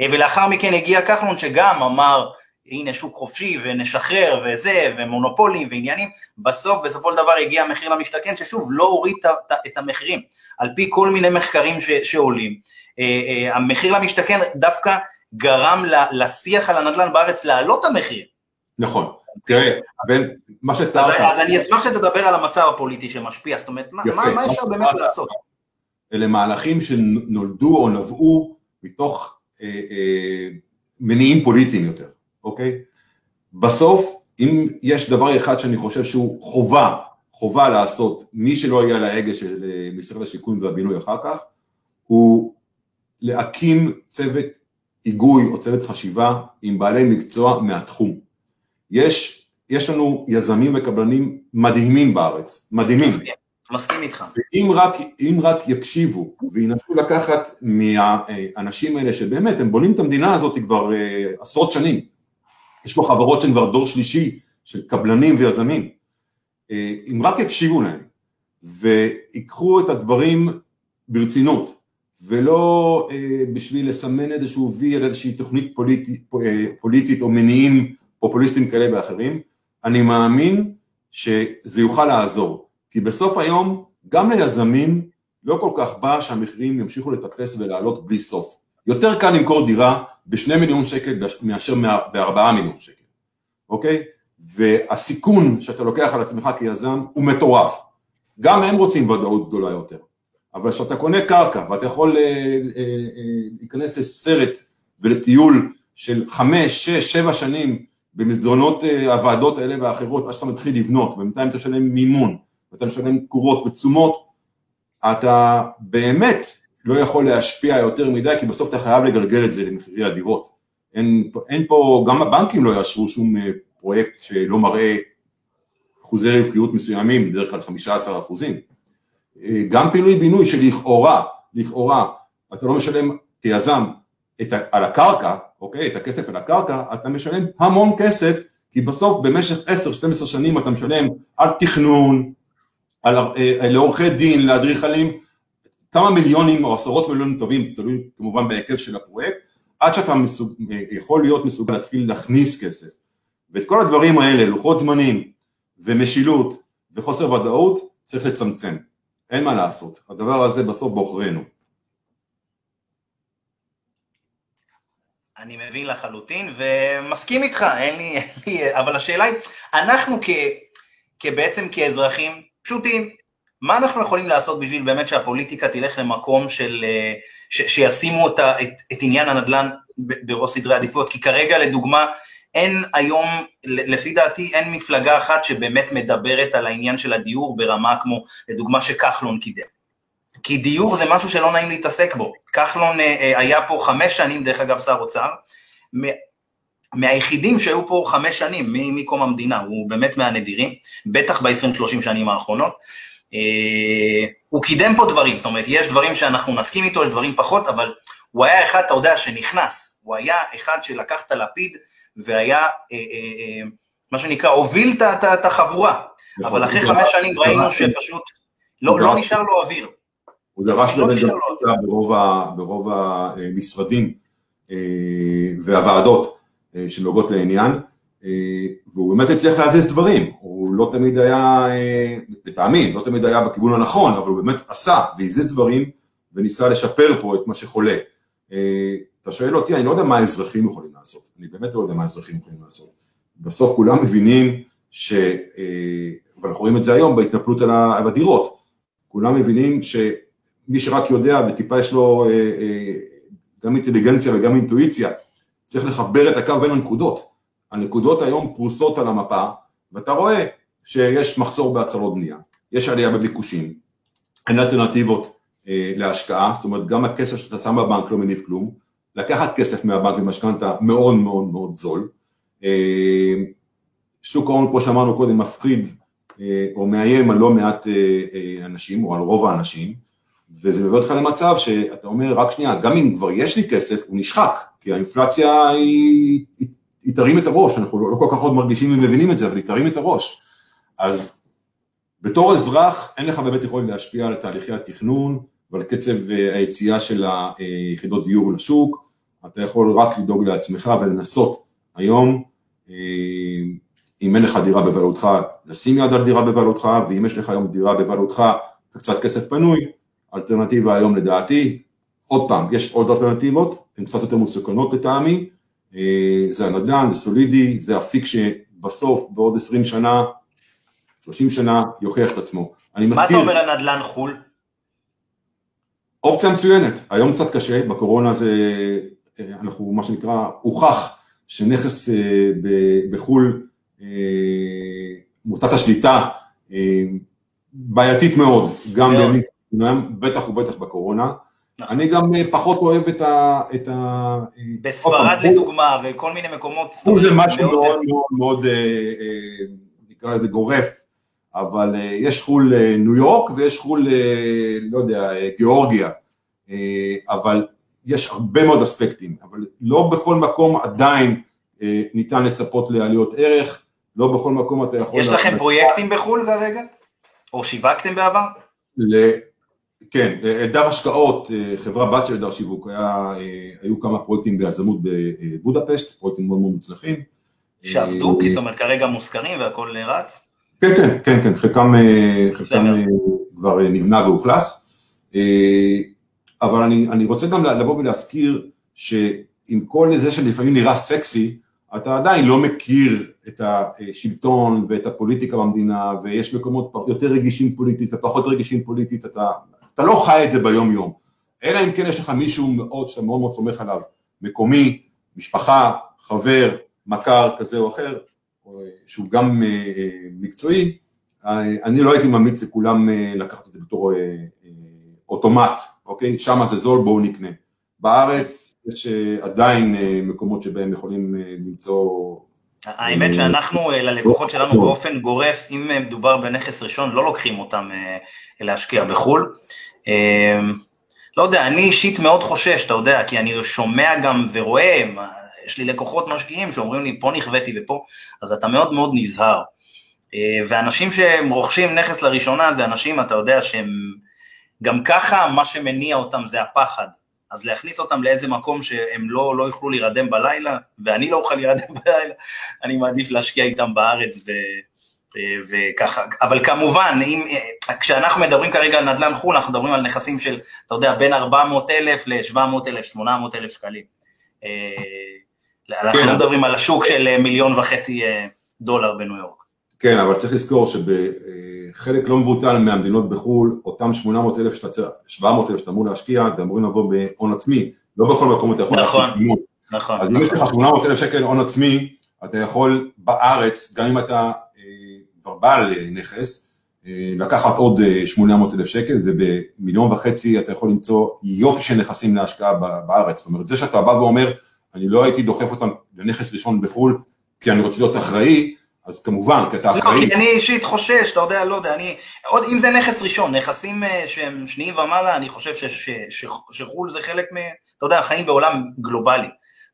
ולאחר מכן הגיע כחלון שגם אמר, הנה שוק חופשי ונשחרר וזה, ומונופולים ועניינים, בסוף, בסופו של דבר הגיע המחיר למשתכן, ששוב, לא הוריד את המחירים, על פי כל מיני מחקרים ש, שעולים. המחיר למשתכן דווקא גרם לשיח על הנדל"ן בארץ להעלות המחיר. נכון, תראה, בין מה שתיארת... אז, אז אני אשמח שתדבר על המצב הפוליטי שמשפיע, זאת אומרת, יפה, מה, מה אפשר באמת לעשות? אלה מהלכים שנולדו או נבעו מתוך אה, אה, מניעים פוליטיים יותר, אוקיי? בסוף, אם יש דבר אחד שאני חושב שהוא חובה, חובה לעשות, מי שלא יהיה להגה של אה, משרד השיכון והבינוי אחר כך, הוא להקים צוות היגוי או צוות חשיבה עם בעלי מקצוע מהתחום. יש, יש לנו יזמים וקבלנים מדהימים בארץ, מדהימים. מסכים, מסכים איתך. ואם רק, רק יקשיבו וינסו לקחת מהאנשים האלה שבאמת הם בונים את המדינה הזאת כבר אה, עשרות שנים, יש פה חברות שהן כבר דור שלישי של קבלנים ויזמים, אה, אם רק יקשיבו להם ויקחו את הדברים ברצינות ולא אה, בשביל לסמן איזשהו וי על איזושהי תוכנית פוליטית, אה, פוליטית או מניעים פופוליסטיים כאלה ואחרים, אני מאמין שזה יוכל לעזור, כי בסוף היום גם ליזמים לא כל כך בא שהמחירים ימשיכו לטפס ולעלות בלי סוף. יותר קל למכור דירה בשני מיליון שקל מאשר בארבעה מיליון שקל, אוקיי? והסיכון שאתה לוקח על עצמך כיזם הוא מטורף. גם הם רוצים ודאות גדולה יותר. אבל כשאתה קונה קרקע ואתה יכול אה, אה, אה, להיכנס לסרט ולטיול של חמש, שש, שבע שנים במסדרונות הוועדות האלה והאחרות עד שאתה מתחיל לבנות, ובינתיים אתה משלם מימון, ואתה משלם תקורות ותשומות, אתה באמת לא יכול להשפיע יותר מדי, כי בסוף אתה חייב לגלגל את זה למחירי הדירות. אין, אין פה, גם הבנקים לא יאשרו שום פרויקט שלא מראה אחוזי רווחיות מסוימים, בדרך כלל 15 אחוזים. גם פינוי בינוי שלכאורה, לכאורה, אתה לא משלם כיזם את ה, על הקרקע, אוקיי, את הכסף על הקרקע, אתה משלם המון כסף, כי בסוף במשך 10-12 שנים אתה משלם על תכנון, על, אה, לעורכי דין, לאדריכלים, כמה מיליונים או עשרות מיליונים טובים, תלוי כמובן בהיקף של הפרויקט, עד שאתה מסוג, יכול להיות מסוגל להתחיל להכניס כסף. ואת כל הדברים האלה, לוחות זמנים ומשילות וחוסר ודאות, צריך לצמצם. אין מה לעשות, הדבר הזה בסוף בעוכרינו. אני מבין לחלוטין ומסכים איתך, אין לי, אין לי, אבל השאלה היא, אנחנו כ, כבעצם כאזרחים פשוטים, מה אנחנו יכולים לעשות בשביל באמת שהפוליטיקה תלך למקום של, ש, שישימו אותה, את, את עניין הנדל"ן בראש סדרי עדיפויות, כי כרגע לדוגמה אין היום, לפי דעתי, אין מפלגה אחת שבאמת מדברת על העניין של הדיור ברמה כמו, לדוגמה, שכחלון קידם. כי דיור זה משהו שלא נעים להתעסק בו. כחלון אה, אה, היה פה חמש שנים, דרך אגב, שר אוצר, מהיחידים שהיו פה חמש שנים מקום המדינה, הוא באמת מהנדירים, בטח ב-20-30 שנים האחרונות. אה, הוא קידם פה דברים, זאת אומרת, יש דברים שאנחנו נסכים איתו, יש דברים פחות, אבל הוא היה אחד, אתה יודע, שנכנס, הוא היה אחד שלקח את הלפיד והיה, אה, אה, מה שנקרא, הוביל את החבורה, נכון, אבל אחרי חמש שנים ראינו שפשוט לא, לא נשאר לו אוויר. הוא דרש לא באמת גם ברוב המשרדים והוועדות שנוגעות לעניין, והוא באמת הצליח להזיז דברים, הוא לא תמיד היה, לטעמי, לא תמיד היה בכיוון הנכון, אבל הוא באמת עשה והזיז דברים וניסה לשפר פה את מה שחולה. אתה שואל אותי, אני לא יודע מה האזרחים יכולים לעשות, אני באמת לא יודע מה האזרחים יכולים לעשות. בסוף כולם מבינים ש... ואנחנו רואים את זה היום בהתנפלות על הדירות, כולם מבינים שמי שרק יודע וטיפה יש לו גם אינטליגנציה וגם אינטואיציה, צריך לחבר את הקו בין הנקודות. הנקודות היום פרוסות על המפה, ואתה רואה שיש מחסור בהתחלות בנייה, יש עלייה בביקושים, אין אלטרנטיבות אה, להשקעה, זאת אומרת גם הכסף שאתה שם בבנק לא מניב כלום, לקחת כסף מהבנק למשכנתה מאוד מאוד מאוד זול, אה, שוק ההון כמו שאמרנו קודם מפחיד אה, או מאיים על לא מעט אה, אנשים או על רוב האנשים, וזה מביא אותך למצב שאתה אומר רק שנייה, גם אם כבר יש לי כסף הוא נשחק, כי האינפלציה היא, היא, היא תרים את הראש, אנחנו לא, לא כל כך עוד מרגישים ומבינים את זה, אבל היא תרים את הראש. אז בתור אזרח אין לך באמת יכולת להשפיע על תהליכי התכנון ועל קצב היציאה של היחידות דיור לשוק, אתה יכול רק לדאוג לעצמך ולנסות היום, אם אין לך דירה בבעלותך, לשים יד על דירה בבעלותך, ואם יש לך היום דירה בבעלותך וקצת כסף פנוי, אלטרנטיבה היום לדעתי, עוד פעם, יש עוד אלטרנטיבות, הן קצת יותר מסוכנות לטעמי, זה הנדל"ן, זה סולידי, זה אפיק שבסוף בעוד 20 שנה, 30 שנה, יוכיח את עצמו. אני מזכיר... מה אתה אומר על נדל"ן חו"ל? אופציה מצוינת, היום קצת קשה, בקורונה זה, אנחנו מה שנקרא, הוכח שנכס בחו"ל, מוטת השליטה בעייתית מאוד, גם בימים, בטח ובטח בקורונה. נכון. אני גם פחות אוהב את ה... את ה בספרד לדוגמה, וכל מיני מקומות... זה משהו מאוד מאוד, נקרא לזה גורף, אבל יש חו"ל ניו יורק ויש חו"ל, לא יודע, גיאורגיה, אבל יש הרבה מאוד אספקטים, אבל לא בכל מקום עדיין ניתן לצפות לעליות ערך, לא בכל מקום אתה יכול... יש לכם פרויקטים בחו"ל כרגע? או שיווקתם בעבר? כן, אלדר השקעות, חברה בת של אלדר שיווק, היה, היו כמה פרויקטים ביזמות בבודפשט, פרויקטים מאוד מאוד מוצלחים. שעבדו, כי זאת אומרת כרגע מושכרים והכל רץ? כן, כן, כן, כן, חלקם, חלקם כבר נבנה ואוכלס, אבל אני, אני רוצה גם לבוא ולהזכיר שעם כל זה שלפעמים נראה סקסי, אתה עדיין לא מכיר את השלטון ואת הפוליטיקה במדינה, ויש מקומות יותר רגישים פוליטית ופחות רגישים פוליטית, אתה, אתה לא חי את זה ביום יום. אלא אם כן יש לך מישהו מאוד, שאתה מאוד מאוד סומך עליו, מקומי, משפחה, חבר, מכר כזה או אחר, שהוא גם מקצועי, אני לא הייתי ממליץ לכולם לקחת את זה בתור אוטומט, אוקיי? שם זה זול, בואו נקנה. בארץ יש עדיין מקומות שבהם יכולים למצוא... האמת שאנחנו ללקוחות שלנו באופן גורף, אם מדובר בנכס ראשון, לא לוקחים אותם להשקיע בחו"ל. לא יודע, אני אישית מאוד חושש, אתה יודע, כי אני שומע גם ורואה, יש לי לקוחות משקיעים שאומרים לי, פה נכוויתי ופה, אז אתה מאוד מאוד נזהר. ואנשים שהם רוכשים נכס לראשונה, זה אנשים, אתה יודע, שהם... גם ככה מה שמניע אותם זה הפחד. אז להכניס אותם לאיזה מקום שהם לא, לא יוכלו להירדם בלילה, ואני לא אוכל להירדם [laughs] בלילה, אני מעדיף להשקיע איתם בארץ ו, וככה. אבל כמובן, אם, כשאנחנו מדברים כרגע על נדל"ן חו"ל, אנחנו מדברים על נכסים של, אתה יודע, בין 400 אלף ל-700 אלף, 800 אלף שקלים. אנחנו לא מדברים על השוק של מיליון וחצי דולר בניו יורק. כן, אבל צריך לזכור שבחלק לא מבוטל מהמדינות בחו"ל, אותם 800 אלף, 700 אלף שאתה אמור להשקיע, זה אמורים לבוא בהון עצמי, לא בכל מקום אתה יכול נכון, להשיג מימון. נכון. אז אם יש לך 800 אלף שקל הון עצמי, אתה יכול בארץ, גם אם אתה אה, כבר בעל נכס, אה, לקחת עוד 800 אלף שקל, ובמיליון וחצי אתה יכול למצוא יופי של נכסים להשקעה בארץ. זאת אומרת, זה שאתה בא ואומר, אני לא הייתי דוחף אותם לנכס ראשון בחו"ל, כי אני רוצה להיות אחראי, אז כמובן, כי אתה אחראי. לא, כי אני אישית חושש, אתה יודע, לא יודע, אני, עוד אם זה נכס ראשון, נכסים אה, שהם שניים ומעלה, אני חושב שחו"ל זה חלק מ... אתה יודע, חיים בעולם גלובלי.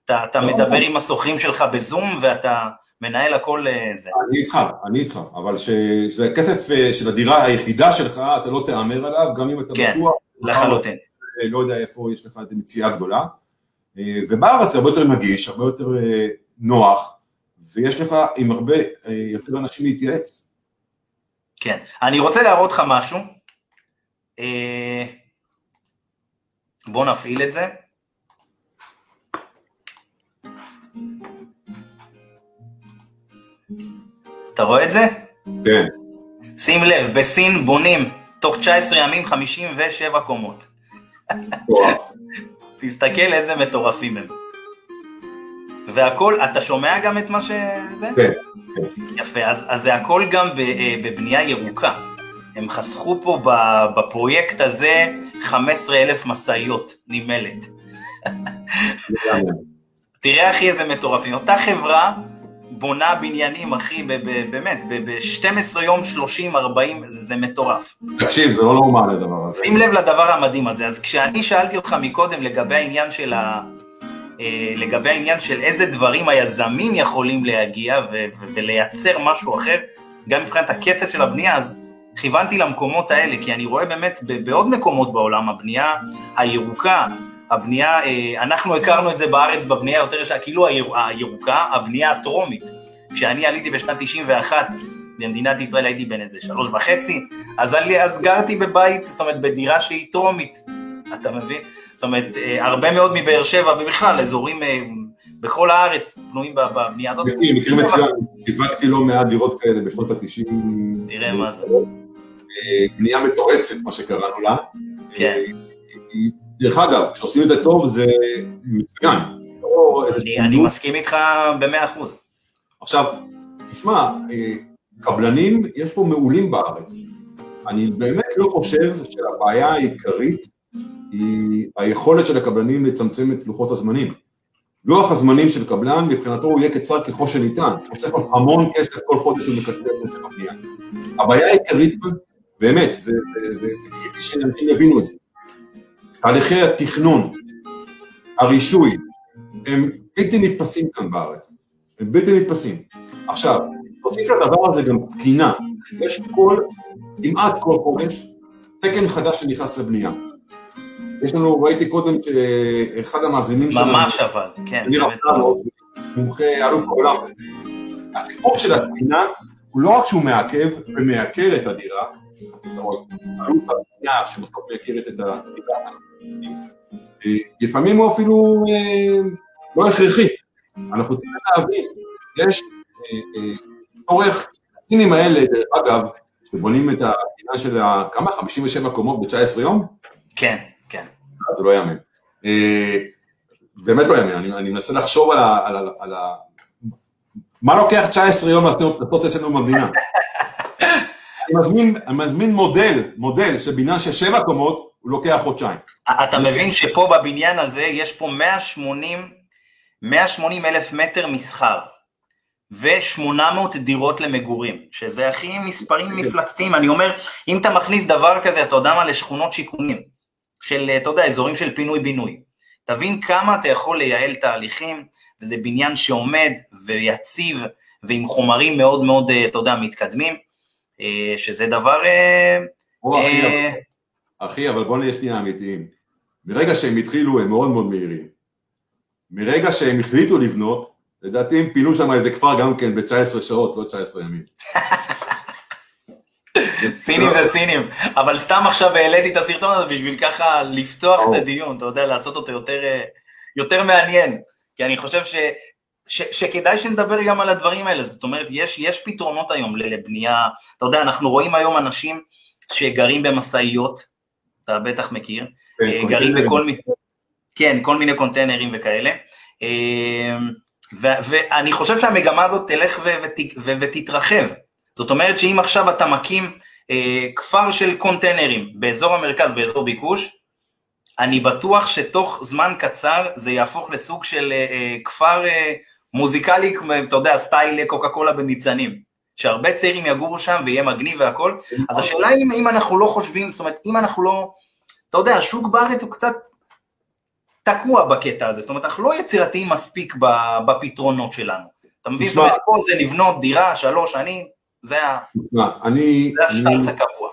אתה, אתה לא, מדבר לא. עם הסוחרים שלך בזום ואתה מנהל הכל אה, זה. אני איתך, אני איתך, אבל שזה הכסף אה, של הדירה היחידה שלך, אתה לא תהמר עליו, גם אם אתה כן, בטוח. כן, לחלוטין. לא יודע איפה יש לך את המציאה גדולה. ובארץ זה הרבה יותר נגיש, הרבה יותר נוח. ויש לך עם הרבה אה, יותר אנשים להתייעץ. כן. אני רוצה להראות לך משהו. אה, בוא נפעיל את זה. אתה רואה את זה? כן. שים לב, בסין בונים תוך 19 ימים 57 קומות. תסתכל איזה מטורפים הם. והכל, אתה שומע גם את מה שזה? כן. יפה, אז, אז זה הכל גם אה, בבנייה ירוקה. הם חסכו פה בפרויקט הזה 15 אלף משאיות נמלת. תראה אחי איזה מטורפים. אותה חברה בונה בניינים, אחי, באמת, ב-12 יום, 30, 40, זה, זה מטורף. תקשיב, זה לא נורמל הדבר הזה. שים לב לדבר המדהים הזה. אז כשאני שאלתי אותך מקודם לגבי העניין של ה... אה, לגבי העניין של איזה דברים היזמים יכולים להגיע ו- ולייצר משהו אחר, גם מבחינת הקצב של הבנייה, אז כיוונתי למקומות האלה, כי אני רואה באמת בעוד מקומות בעולם, הבנייה הירוקה, הבנייה, אה, אנחנו הכרנו את זה בארץ בבנייה יותר ישר, כאילו הירוקה, הבנייה הטרומית. כשאני עליתי בשנת 91 במדינת ישראל הייתי בן איזה שלוש וחצי, אז, אז גרתי בבית, זאת אומרת בדירה שהיא טרומית, אתה מבין? זאת אומרת, אה, הרבה מאוד מבאר שבע, ובכלל, אזורים אה, בכל הארץ בנויים בבנייה הזאת. מקרים מצוין, שיווקתי לא מעט דירות כאלה בשנות ה-90. תראה מה זה. אה, בנייה מתועסת, מה שקראנו לה. כן. דרך אגב, כשעושים את זה טוב זה מצוין. לא אני מסכים איתך במאה אחוז. עכשיו, תשמע, קבלנים, יש פה מעולים בארץ. אני באמת לא חושב שהבעיה העיקרית היא היכולת של הקבלנים לצמצם את לוחות הזמנים. לוח הזמנים של קבלן מבחינתו הוא יהיה קצר ככל שניתן, הוא עושה המון כסף כל חודש הוא מקצר את זה בבנייה. הבעיה העיקרית, באמת, זה קריטי שאנשים יבינו את זה. תהליכי התכנון, הרישוי, הם בלתי נתפסים כאן בארץ, הם בלתי נתפסים. עכשיו, תוסיף לדבר הזה גם תקינה, יש כל, כמעט כל חודש, תקן חדש שנכנס לבנייה. יש לנו, ראיתי קודם שאחד המאזינים שלנו, ממש אבל, כן, ניר אפללו, מומחה אלוף העולם, הסיפור של התקינה הוא לא רק שהוא מעכב ומייקר את הדירה, אלוף הבנייה שבסוף מייקרת את הדירה, לפעמים הוא אפילו אה, לא הכרחי, אנחנו צריכים להבין, יש אה, אה, צורך, הסינים האלה, דרך אגב, שבונים את המדינה של כמה? 57 קומות ב-19 יום? כן. כן. זה לא יאמן. אה, באמת לא יאמן, אני, מנסה לחשוב על ה... מה לוקח 19 יום לעשות אצלנו במדינה? אני מזמין, מזמין מודל, מודל של בניין של שבע קומות, הוא לוקח חודשיים. אתה מבין שפה בבניין הזה יש פה 180, 180 אלף מטר מסחר ו-800 דירות למגורים, שזה הכי מספרים. מפלצתיים. אני אומר, אם אתה מכניס דבר כזה, אתה יודע מה, לשכונות שיכונים, של, אתה יודע, אזורים של פינוי-בינוי. תבין כמה אתה יכול לייעל תהליכים, וזה בניין שעומד ויציב, ועם חומרים מאוד מאוד, אה, אתה יודע, מתקדמים, אה, שזה דבר... אה, או, אחי, אבל, אחי, אבל בוא נהיה שנייה אמיתיים. מרגע שהם התחילו, הם מאוד מאוד מהירים. מרגע שהם החליטו לבנות, לדעתי הם פינו שם איזה כפר גם כן ב-19 שעות, לא 19 ימים. [laughs] סינים זה סינים, אבל סתם עכשיו העליתי את הסרטון הזה בשביל ככה לפתוח את הדיון, אתה יודע, לעשות אותו יותר, אה, יותר מעניין, כי אני חושב ש, שכדאי שנדבר גם על הדברים האלה, זאת אומרת, יש, יש פתרונות היום לבנייה, אתה יודע, אנחנו רואים היום אנשים שגרים במשאיות, אתה בטח מכיר, כן, אה, גרים בכל מיני, כן, כל מיני קונטיינרים וכאלה, אה, ואני חושב שהמגמה הזאת תלך ותתרחב, זאת אומרת שאם עכשיו אתה מקים אה, כפר של קונטיינרים באזור המרכז, באזור ביקוש, אני בטוח שתוך זמן קצר זה יהפוך לסוג של אה, אה, כפר אה, מוזיקלי, אתה יודע, סטייל קוקה קולה בניצנים, שהרבה צעירים יגורו שם ויהיה מגניב והכל, אז השאלה היא אם, אם אנחנו לא חושבים, זאת אומרת, אם אנחנו לא, אתה יודע, השוק בארץ הוא קצת תקוע בקטע הזה, זאת אומרת, אנחנו לא יצירתיים מספיק בפתרונות שלנו. אתה מבין? זאת אומרת, פה זה לבנות דירה, שלוש שנים, זה השטלס הקבוע.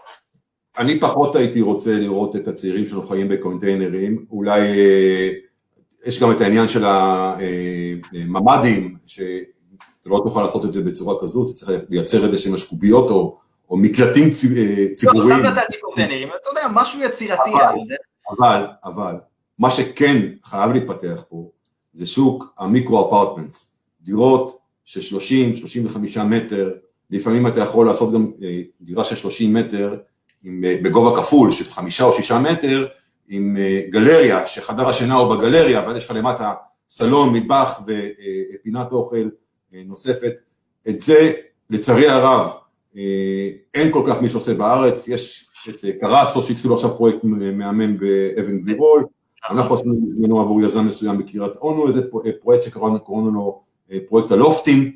אני פחות הייתי רוצה לראות את הצעירים שלנו חיים בקונטיינרים, אולי אה, יש גם את העניין של הממ"דים, אה, שאתה לא תוכל לעשות את זה בצורה כזאת, אתה צריך לייצר איזה שהם משקוביות או, או מקלטים אה, ציבוריים. לא, סתם נתתי קונטיינרים, אתה יודע, משהו יצירתי. אבל, אבל, אבל, מה שכן חייב להתפתח פה, זה שוק המיקרו-אפרטמנטס, דירות של 30-35 מטר, לפעמים אתה יכול לעשות גם דירה של 30 מטר, עם, אה, בגובה כפול של חמישה או שישה מטר, עם אה, גלריה, שחדר השינה הוא בגלריה, ואז יש לך למטה סלון, מטבח ופינת אוכל אה, נוספת. את זה, לצערי הרב, אין כל כך מי שעושה בארץ, יש את קרסו שהתחילו עכשיו פרויקט מהמם באבן גבירול, אנחנו עשינו בזמנו עבור יזם מסוים בקריית אונו, איזה פרויקט שקראנו לו פרויקט הלופטים,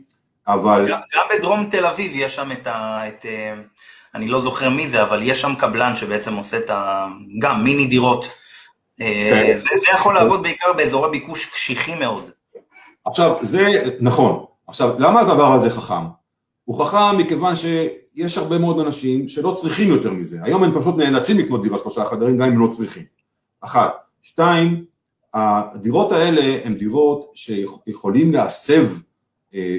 אבל... גם בדרום תל אביב יש שם את ה... את... אני לא זוכר מי זה, אבל יש שם קבלן שבעצם עושה את ה... גם מיני דירות. אה, כן. זה, זה יכול לעבוד בעיקר באזורי ביקוש קשיחים מאוד. עכשיו, זה נכון. עכשיו, למה הדבר הזה חכם? הוא חכם מכיוון שיש הרבה מאוד אנשים שלא צריכים יותר מזה. היום הם פשוט נאלצים לקנות דירה שלושה חדרים גם אם הם לא צריכים. אחת. שתיים, הדירות האלה הן דירות שיכולים להסב אה,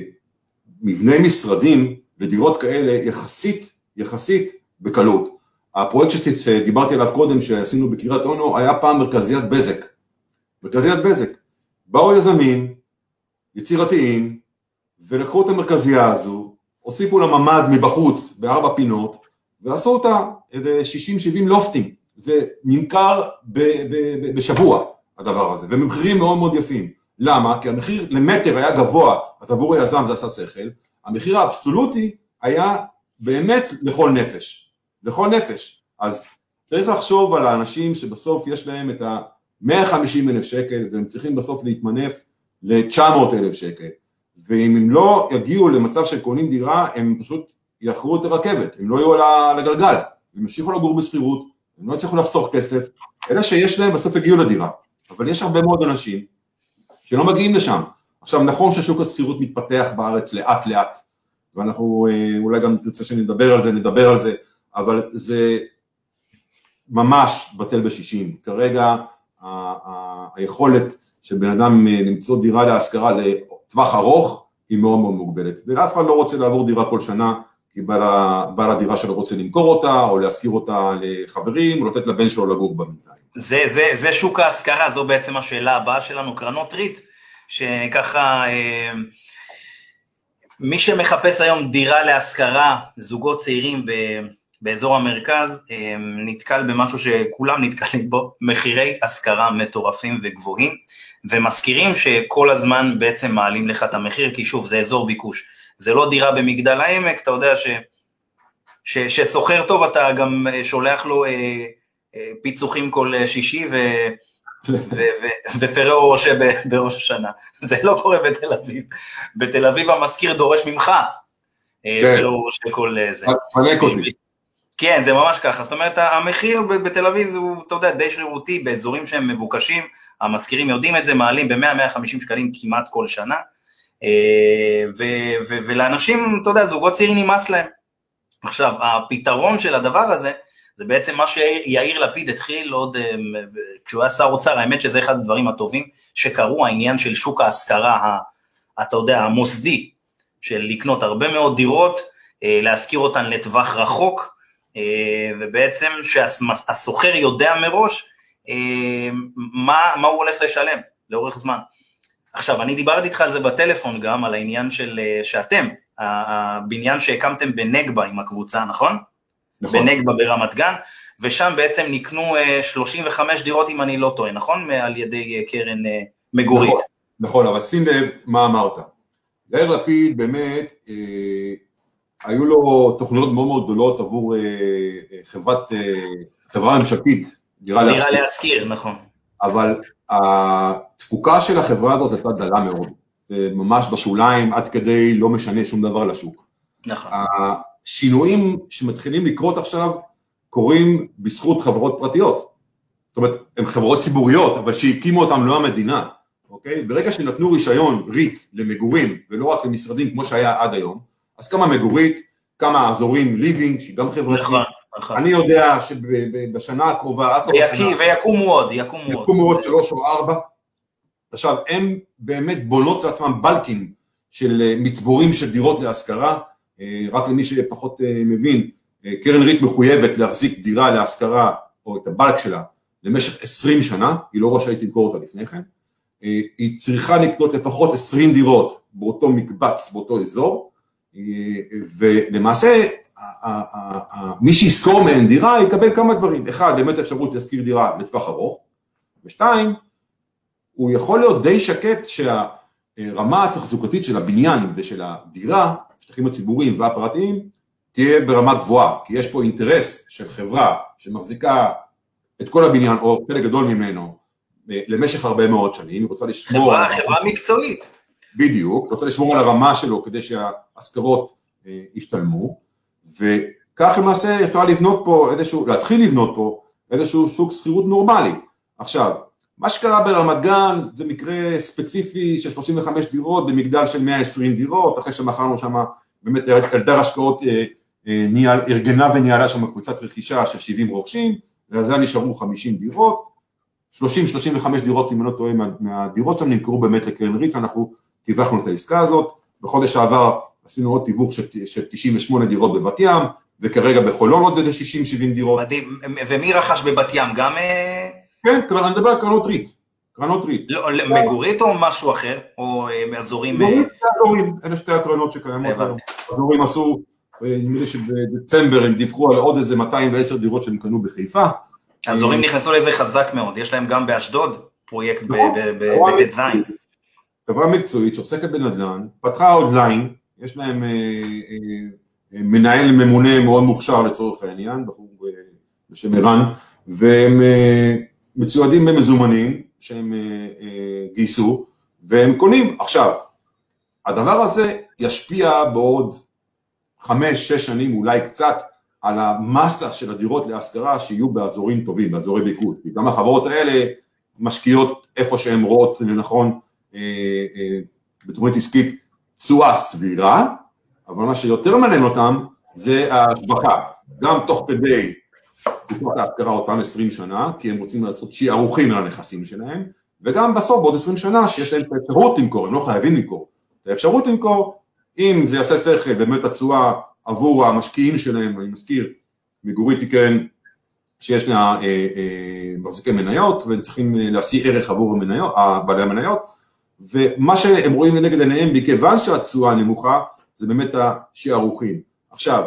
מבני משרדים לדירות כאלה יחסית יחסית בקלות. הפרויקט שדיברתי עליו קודם שעשינו בקריית אונו היה פעם מרכזיית בזק. מרכזיית בזק. באו יזמים יצירתיים ולקחו את המרכזייה הזו, הוסיפו לה ממ"ד מבחוץ בארבע פינות ועשו אותה איזה 60-70 לופטים. זה נמכר ב- ב- ב- בשבוע הדבר הזה ובמחירים מאוד מאוד יפים. למה? כי המחיר למטר היה גבוה, אז עבור היזם זה עשה שכל, המחיר האבסולוטי היה באמת לכל נפש, לכל נפש. אז צריך לחשוב על האנשים שבסוף יש להם את ה-150 אלף שקל והם צריכים בסוף להתמנף ל-900 אלף שקל. ואם הם לא יגיעו למצב של קונים דירה, הם פשוט יאחרו את הרכבת, הם לא יהיו על הגלגל, הם ימשיכו לגור בשכירות, הם לא יצליחו לחסוך כסף, אלה שיש להם בסוף יגיעו לדירה. אבל יש הרבה מאוד אנשים שלא מגיעים לשם. עכשיו נכון ששוק השכירות מתפתח בארץ לאט לאט, ואנחנו אה, אולי גם תרצה שנדבר על זה, נדבר על זה, אבל זה ממש בטל בשישים. כרגע היכולת של בן אדם אה, למצוא דירה להשכרה לטווח ארוך היא מאוד מאוד מוגבלת, ואף אחד לא רוצה לעבור דירה כל שנה כי בעל הדירה שלו רוצה למכור אותה, או להשכיר אותה לחברים, או לתת לבן שלו לגור בינתיים. זה, זה, זה שוק ההשכרה, זו בעצם השאלה הבאה שלנו, קרנות ריט, שככה אה, מי שמחפש היום דירה להשכרה, זוגות צעירים ב, באזור המרכז, נתקל במשהו שכולם נתקלים בו, מחירי השכרה מטורפים וגבוהים, ומזכירים שכל הזמן בעצם מעלים לך את המחיר, כי שוב, זה אזור ביקוש. זה לא דירה במגדל העמק, אתה יודע ש... שסוחר טוב אתה גם שולח לו אה, אה, פיצוחים כל שישי ו... ופרעו רושה בראש השנה. זה לא קורה בתל אביב. בתל אביב המזכיר דורש ממך. ולא רושה כל זה. אותי. כן, זה ממש ככה. זאת אומרת, המחיר בתל אביב הוא, אתה יודע, די שרירותי, באזורים שהם מבוקשים, המזכירים יודעים את זה, מעלים ב-100-150 שקלים כמעט כל שנה, אה, ולאנשים, אתה יודע, זוגות צעירים נמאס להם. עכשיו, הפתרון של הדבר הזה, זה בעצם מה שיאיר לפיד התחיל עוד אה, כשהוא היה שר אוצר, האמת שזה אחד הדברים הטובים שקרו, העניין של שוק ההשכרה, אתה יודע, המוסדי, של לקנות הרבה מאוד דירות, אה, להשכיר אותן לטווח רחוק, אה, ובעצם שהסוחר יודע מראש מה, מה הוא הולך לשלם לאורך זמן. עכשיו, אני דיברתי איתך על זה בטלפון גם, על העניין של שאתם, הבניין שהקמתם בנגבה עם הקבוצה, נכון? נכון. בנגבה ברמת גן, ושם בעצם נקנו 35 דירות, אם אני לא טועה, נכון? על ידי קרן מגורית. נכון, נכון, אבל שים לב מה אמרת. יאיר לפיד באמת, אה, היו לו תוכניות מאוד מאוד גדולות עבור אה, אה חברת, אה, חברה ממשלתית, דירה להשכיר. דירה להשכיר, נכון. אבל התפוקה של החברה הזאת הייתה דלה מאוד, ממש בשוליים, עד כדי לא משנה שום דבר לשוק. נכון. השינויים שמתחילים לקרות עכשיו קורים בזכות חברות פרטיות. זאת אומרת, הן חברות ציבוריות, אבל שהקימו אותן לא המדינה. אוקיי? ברגע שנתנו רישיון ריט למגורים ולא רק למשרדים כמו שהיה עד היום, אז כמה מגורית, כמה אזורים ליבינג, שהיא גם חברתית. נכון, נכון. אני יודע שבשנה הקרובה, עד סוף השנה... ויקומו עוד, יקומו עוד. יקומו עוד שלוש או ארבע. עכשיו, הם באמת בונות לעצמם בלקים של אה, מצבורים של דירות להשכרה, רק למי שפחות אה, מבין, קרן ריט מחויבת להחזיק דירה להשכרה, או את הבלק שלה, למשך עשרים שנה, היא לא רשאית למכור אותה לפני כן. אה, היא צריכה לקנות לפחות 20 דירות באותו מקבץ, באותו אזור, אה, ולמעשה מי שישכור מהן דירה יקבל כמה דברים, אחד באמת אפשרות להשכיר דירה לטווח ארוך, ושתיים, הוא יכול להיות די שקט שהרמה התחזוקתית של הבניין ושל הדירה, השטחים הציבוריים והפרטיים, תהיה ברמה גבוהה, כי יש פה אינטרס של חברה שמחזיקה את כל הבניין או חלק גדול ממנו למשך הרבה מאוד שנים, היא רוצה לשמור... חברה, חברה מקצועית. בדיוק, רוצה לשמור על הרמה שלו כדי שההשכרות אה, ישתלמו, וכך למעשה אפשר לבנות פה איזשהו, להתחיל לבנות פה איזשהו שוק שכירות נורמלי. עכשיו, מה שקרה ברמת גן זה מקרה ספציפי של 35 דירות במגדל של 120 דירות, אחרי שמכרנו שם באמת אלדר השקעות אה, אה, ניהל, ארגנה וניהלה שם קבוצת רכישה של 70 רוכשים, ולזה נשארו 50 דירות, 30-35 דירות, אם אני לא טועה, מהדירות שם נמכרו באמת לקרן ריט, אנחנו טיווחנו את העסקה הזאת, בחודש שעבר עשינו עוד תיווך של, של 98 דירות בבת ים, וכרגע בחולון עוד איזה 60-70 דירות. מדהים, ומי רכש בבת ים? גם... אה, כן, אני מדבר על קרנות ריט. קרנות ריט. לא, מגורית או משהו אחר? או אה, אזורים... מגורית ואזורים, אלה שתי הקרנות שקיימות היום. אזורים עשו, אה, נדמה לי שבדצמבר הם דיווחו על עוד איזה 210 דירות שהם קנו בחיפה. אזורים נכנסו לזה חזק מאוד, יש להם גם באשדוד פרויקט נכון. בט"ז. חברה מקצועית שעוסקת בנדל"ן, פתחה עוד line, יש להם אה, אה, מנהל ממונה מאוד מוכשר לצורך העניין, בחור אה, בשם ערן, והם מצוידים במזומנים שהם גייסו, והם קונים. עכשיו, הדבר הזה ישפיע בעוד חמש, שש שנים, אולי קצת, על המסה של הדירות להשכרה שיהיו באזורים טובים, באזורי ביקוש, כי גם החברות האלה משקיעות איפה שהן רואות לנכון אה, אה, בתוכנית עסקית תשואה סבירה, אבל מה שיותר מעניין אותם זה ההשבחה, גם תוך כדי תקופת ההשכרה אותם 20 שנה, כי הם רוצים לעשות שיערוכים על הנכסים שלהם, וגם בסוף בעוד 20 שנה שיש להם את האפשרות למכור, הם לא חייבים למכור, את האפשרות למכור, אם זה יעשה שכל, באמת התשואה עבור המשקיעים שלהם, אני מזכיר, מגורית היא קרן שיש לה אה, אה, מחזיקי מניות והם צריכים אה, להשיא ערך עבור המניות, בעלי המניות ומה שהם רואים לנגד עיניהם מכיוון שהתשואה נמוכה זה באמת השערוכים. עכשיו,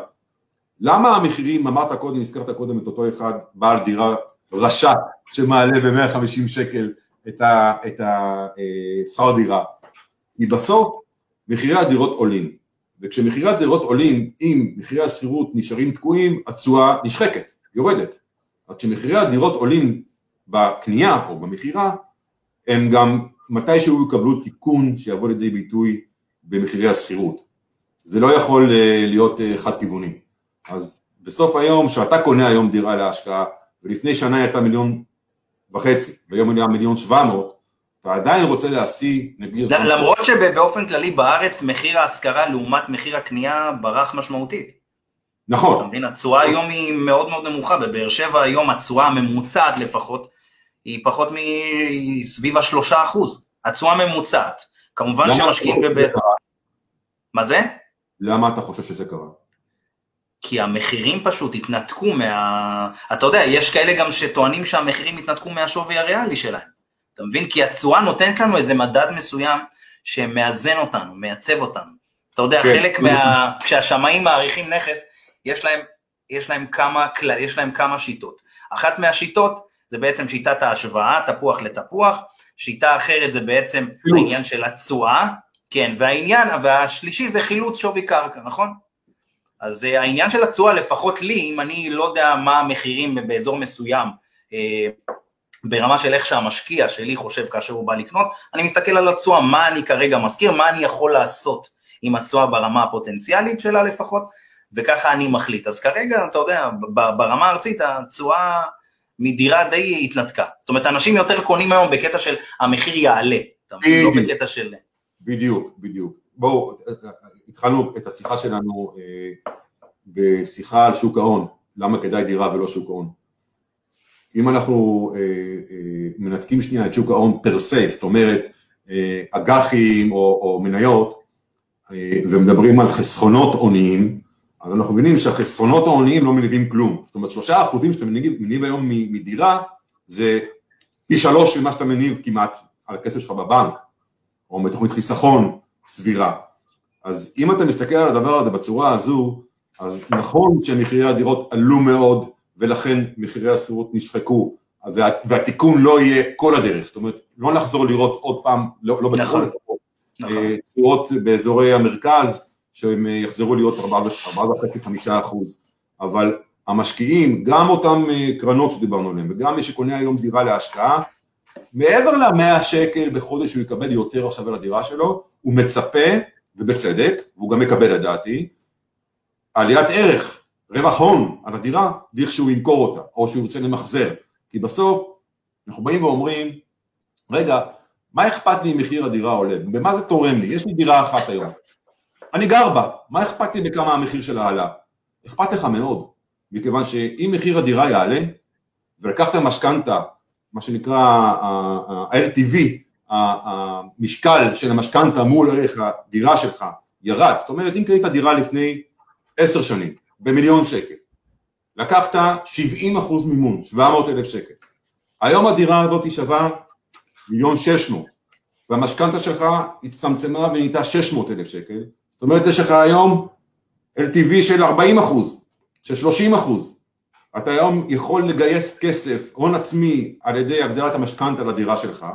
למה המחירים, אמרת קודם, הזכרת קודם את אותו אחד, בעל דירה רשע שמעלה ב-150 שקל את השכר דירה? כי בסוף מחירי הדירות עולים. וכשמחירי הדירות עולים, אם מחירי השכירות נשארים תקועים, התשואה נשחקת, יורדת. רק כשמחירי הדירות עולים בקנייה או במכירה, הם גם מתישהו יקבלו תיקון שיבוא לידי ביטוי במחירי השכירות. זה לא יכול אה, להיות אה, חד כיווני. אז בסוף היום, כשאתה קונה היום דירה להשקעה, ולפני שנה הייתה מיליון וחצי, והיום היא מיליון שבע מאות, אתה עדיין רוצה להשיא, נגיד... למרות שבאופן כללי בארץ מחיר ההשכרה לעומת מחיר הקנייה ברח משמעותית. נכון. אתה מבין, התשואה היום היא מאוד מאוד נמוכה, בבאר שבע היום התשואה הממוצעת לפחות, היא פחות מסביב השלושה אחוז, התשואה הממוצעת. כמובן שמשקיעים בב... מה זה? למה אתה חושב שזה קרה? כי המחירים פשוט התנתקו מה... אתה יודע, יש כאלה גם שטוענים שהמחירים התנתקו מהשווי הריאלי שלהם. אתה מבין? כי התשואה נותנת לנו איזה מדד מסוים שמאזן אותנו, מייצב אותנו. אתה יודע, כן. חלק מה... כשהשמאים מעריכים נכס, יש להם, יש להם כמה יש להם כמה שיטות. אחת מהשיטות זה בעצם שיטת ההשוואה, תפוח לתפוח, שיטה אחרת זה בעצם חילוץ. העניין של התשואה, כן, והעניין, והשלישי זה חילוץ שווי קרקע, נכון? אז אה, העניין של התשואה, לפחות לי, אם אני לא יודע מה המחירים באזור מסוים, אה, ברמה של איך שהמשקיע שלי חושב כאשר הוא בא לקנות, אני מסתכל על התשואה, מה אני כרגע מזכיר, מה אני יכול לעשות עם התשואה ברמה הפוטנציאלית שלה לפחות, וככה אני מחליט. אז כרגע, אתה יודע, ברמה הארצית התשואה מדירה די התנתקה. זאת אומרת, אנשים יותר קונים היום בקטע של המחיר יעלה, אתה מבין? לא בקטע של... בדיוק, בדיוק. בואו, התחלנו את השיחה שלנו אה, בשיחה על שוק ההון, למה כדאי דירה ולא שוק ההון. אם אנחנו אה, אה, מנתקים שנייה את שוק ההון פר סה, זאת אומרת אה, אג"חים או, או מניות, אה, ומדברים על חסכונות הוניים, אז אנחנו מבינים שהחסכונות ההוניים לא מניבים כלום. זאת אומרת, שלושה אחוזים שאתה מניב, מניב היום מדירה, זה פי שלוש ממה שאתה מניב כמעט על הכסף שלך בבנק, או מתוכנית חיסכון סבירה. אז אם אתה מסתכל על הדבר הזה בצורה הזו, אז נכון שמחירי הדירות עלו מאוד, ולכן מחירי השכירות נשחקו, וה, והתיקון לא יהיה כל הדרך, זאת אומרת, לא נחזור לראות עוד פעם, לא, לא בטח, נכון, נכון. אה, תשואות באזורי המרכז, שהם יחזרו להיות 4.5-5 אחוז, אבל המשקיעים, גם אותם אה, קרנות שדיברנו עליהן, וגם מי שקונה היום דירה להשקעה, מעבר ל-100 שקל בחודש שהוא יקבל יותר עכשיו על הדירה שלו, הוא מצפה, ובצדק, והוא גם מקבל לדעתי, עליית ערך, רווח הון על הדירה, לכשהוא ימכור אותה, או שהוא ירצה למחזר. כי בסוף אנחנו באים ואומרים, רגע, מה אכפת לי אם מחיר הדירה עולה? במה זה תורם לי? יש לי דירה אחת היום. אני גר בה, מה אכפת לי בכמה המחיר שלה עלה? אכפת לך מאוד, מכיוון שאם מחיר הדירה יעלה, ולקחת משכנתה, מה שנקרא ה-LTV, המשקל של המשכנתה מול ערך הדירה שלך ירד, זאת אומרת אם קנית דירה לפני עשר שנים במיליון שקל, לקחת 70 אחוז מימון, 700 אלף שקל, היום הדירה הזאת היא שווה מיליון שש מאות, והמשכנתה שלך הצטמצמה ונהייתה 600 אלף שקל, זאת אומרת יש לך היום LTV של 40 אחוז, של 30 אחוז, אתה היום יכול לגייס כסף, הון עצמי, על ידי הגדלת המשכנתה לדירה שלך,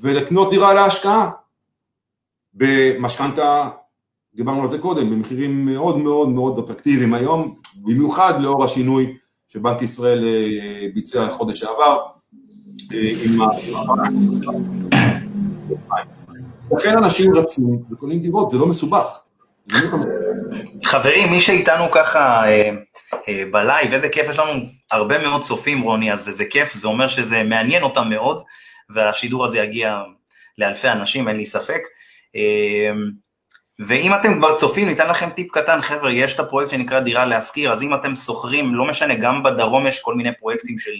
ולקנות דירה להשקעה במשכנתה, דיברנו על זה קודם, במחירים מאוד מאוד מאוד אטרקטיביים היום, במיוחד לאור השינוי שבנק ישראל אה, ביצע חודש שעבר אה, עם ה... לכן אנשים רצים וקונים דירות, זה לא מסובך. חברים, מי שאיתנו ככה אה, בלייב, איזה כיף, יש לנו הרבה מאוד צופים רוני, אז זה כיף, זה אומר שזה מעניין אותם מאוד, והשידור הזה יגיע לאלפי אנשים, אין לי ספק. אה, ואם אתם כבר צופים, ניתן לכם טיפ קטן, חבר'ה, יש את הפרויקט שנקרא דירה להשכיר, אז אם אתם שוכרים, לא משנה, גם בדרום יש כל מיני פרויקטים של,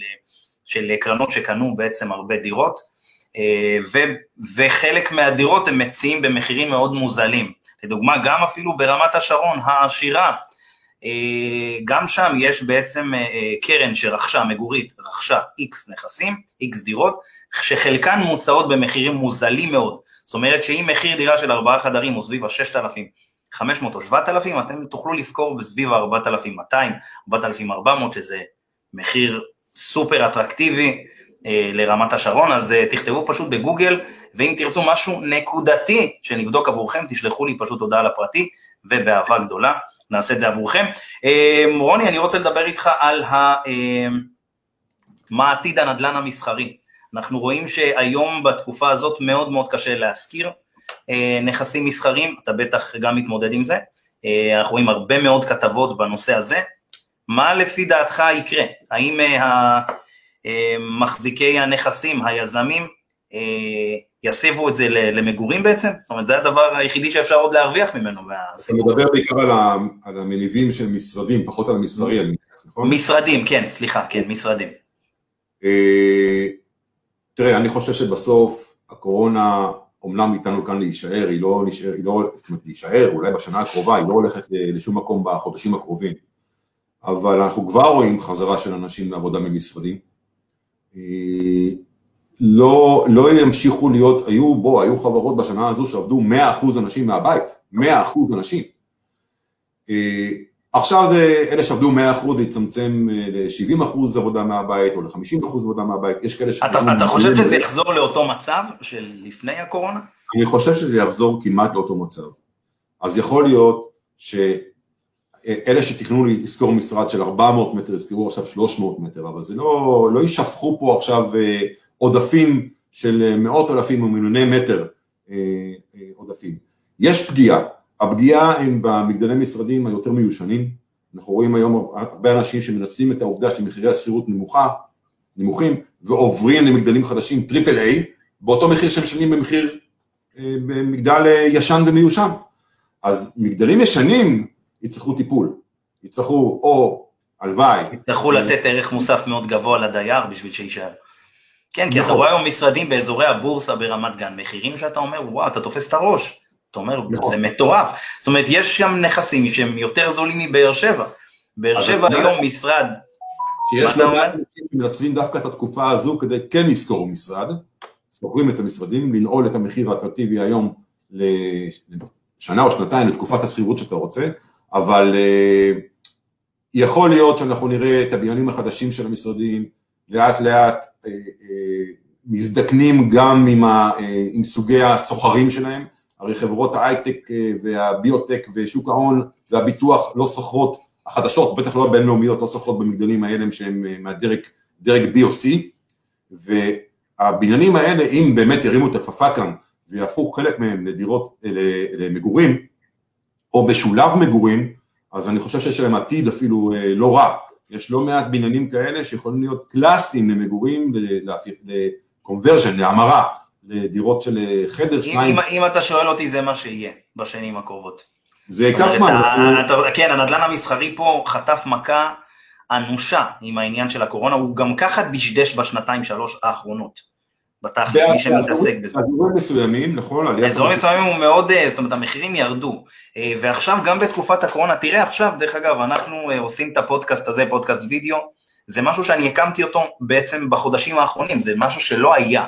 של קרנות שקנו בעצם הרבה דירות, ו, וחלק מהדירות הם מציעים במחירים מאוד מוזלים. לדוגמה, גם אפילו ברמת השרון העשירה, אה, גם שם יש בעצם אה, אה, קרן שרכשה, מגורית, רכשה איקס נכסים, איקס דירות, שחלקן מוצעות במחירים מוזלים מאוד. זאת אומרת שאם מחיר דירה של ארבעה חדרים הוא סביב ה-6,500 או 7,000, אתם תוכלו לשכור בסביב ה-4,200, 4,400, שזה מחיר סופר אטרקטיבי אה, לרמת השרון, אז אה, תכתבו פשוט בגוגל, ואם תרצו משהו נקודתי שנבדוק עבורכם, תשלחו לי פשוט הודעה לפרטי, ובאהבה גדולה נעשה את זה עבורכם. אה, רוני, אני רוצה לדבר איתך על ה... מה עתיד הנדל"ן המסחרי. אנחנו רואים שהיום בתקופה הזאת מאוד מאוד קשה להשכיר נכסים מסחרים, אתה בטח גם מתמודד עם זה. אנחנו רואים הרבה מאוד כתבות בנושא הזה. מה לפי דעתך יקרה? האם אה, מחזיקי הנכסים, היזמים, אה, יסיבו את זה למגורים בעצם? זאת אומרת, זה הדבר היחידי שאפשר עוד להרוויח ממנו. אתה מדבר בעיקר על המניבים של משרדים, פחות על המסחרי, אני מניח, נכון? משרדים, כן, סליחה, כן, משרדים. אה, תראה, אני חושב שבסוף הקורונה אומנם איתנו כאן להישאר, היא לא נשאר, היא לא, זאת אומרת להישאר, אולי בשנה הקרובה, היא לא הולכת לשום מקום בחודשים הקרובים, אבל אנחנו כבר רואים חזרה של אנשים לעבודה ממשרדים, אה, לא, לא ימשיכו להיות, היו, בוא, היו חברות בשנה הזו שעבדו 100% אנשים מהבית, 100% אנשים. אה, עכשיו זה, אלה שעבדו 100% זה יצמצם אה, ל-70% עבודה מהבית או ל-50% עבודה מהבית, יש כאלה ש... אתה, אתה חושב שזה יחזור לאותו מצב של לפני הקורונה? אני חושב שזה יחזור כמעט לאותו מצב. אז יכול להיות שאלה שתכננו לשכור משרד של 400 מטר, ישכרו עכשיו 300 מטר, אבל זה לא, לא יישפכו פה עכשיו אה, עודפים של מאות אלפים או מיליוני מטר עודפים. יש פגיעה, הפגיעה הם במגדלי משרדים היותר מיושנים, אנחנו רואים היום הרבה אנשים שמנצלים את העובדה שמחירי השכירות נמוכה, נמוכים, ועוברים למגדלים חדשים triple A, באותו מחיר שהם משלמים במחיר, אה, במגדל אה, ישן ומיושן. אז מגדלים ישנים יצטרכו טיפול, יצטרכו או הלוואי. יצטרכו לתת ערך מוסף מאוד גבוה לדייר בשביל שיישאר. כן, כי אתה נכון. רואה היום משרדים באזורי הבורסה ברמת גן, מחירים שאתה אומר, וואו, אתה תופס את הראש. אתה אומר, נכון. זה מטורף. זאת אומרת, יש שם נכסים שהם יותר זולים מבאר שבע. באר שבע היום משרד... שיש לא מעט אנשים שמנצלים דווקא את התקופה הזו כדי כן לשכור משרד, שוכרים את המשרדים, לנעול את המחיר האטרקטיבי היום לשנה או שנתיים, לתקופת השכירות שאתה רוצה, אבל uh, יכול להיות שאנחנו נראה את הבניינים החדשים של המשרדים לאט לאט uh, uh, מזדקנים גם עם, ה, uh, עם סוגי הסוחרים שלהם, הרי חברות ההייטק אה, והביוטק ושוק ההון והביטוח לא סוחרות, החדשות, בטח לא הבינלאומיות, לא סוחרות במגדלים האלה שהם אה, מהדרג דרג B או C, והבניינים האלה, אם באמת ירימו את הכפפה כאן ויהפכו חלק מהם לדירות, אה, למגורים, או בשולב מגורים, אז אני חושב שיש להם עתיד אפילו לא רע. יש לא מעט בניינים כאלה שיכולים להיות קלאסיים למגורים, לקונברז'ן, להמרה. לדירות של אה, חדר, שניים. אם, אם אתה שואל אותי, זה מה שיהיה בשנים הקרובות. זה ייקח זמן. כן, הנדל"ן המסחרי פה חטף מכה אנושה עם העניין של הקורונה, הוא גם ככה דשדש בשנתיים שלוש האחרונות. בתכלס, מי שמתעסק בזה. באזורים מסוימים, נכון? באזורים מסוימים הוא מאוד, אה, זאת אומרת, המחירים ירדו. אה, ועכשיו, גם בתקופת הקורונה, תראה עכשיו, דרך אגב, אנחנו עושים את הפודקאסט הזה, פודקאסט וידאו, זה משהו שאני הקמתי אותו בעצם בחודשים האחרונים, זה משהו שלא היה.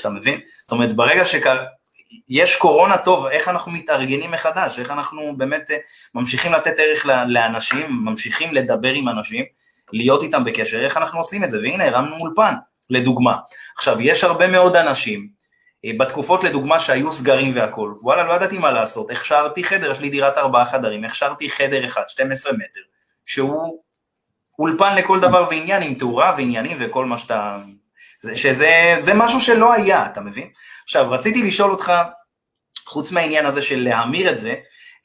אתה מבין? זאת אומרת, ברגע שיש קורונה טוב, איך אנחנו מתארגנים מחדש, איך אנחנו באמת אה, ממשיכים לתת ערך לאנשים, ממשיכים לדבר עם אנשים, להיות איתם בקשר, איך אנחנו עושים את זה, והנה הרמנו אולפן, לדוגמה. עכשיו, יש הרבה מאוד אנשים, אה, בתקופות לדוגמה שהיו סגרים והכול, וואלה, לא ידעתי מה לעשות, הכשרתי חדר, יש לי דירת ארבעה חדרים, הכשרתי חדר אחד, 12 מטר, שהוא אולפן לכל דבר ועניין, עם תאורה ועניינים וכל מה שאתה שזה משהו שלא היה, אתה מבין? עכשיו, רציתי לשאול אותך, חוץ מהעניין הזה של להמיר את זה,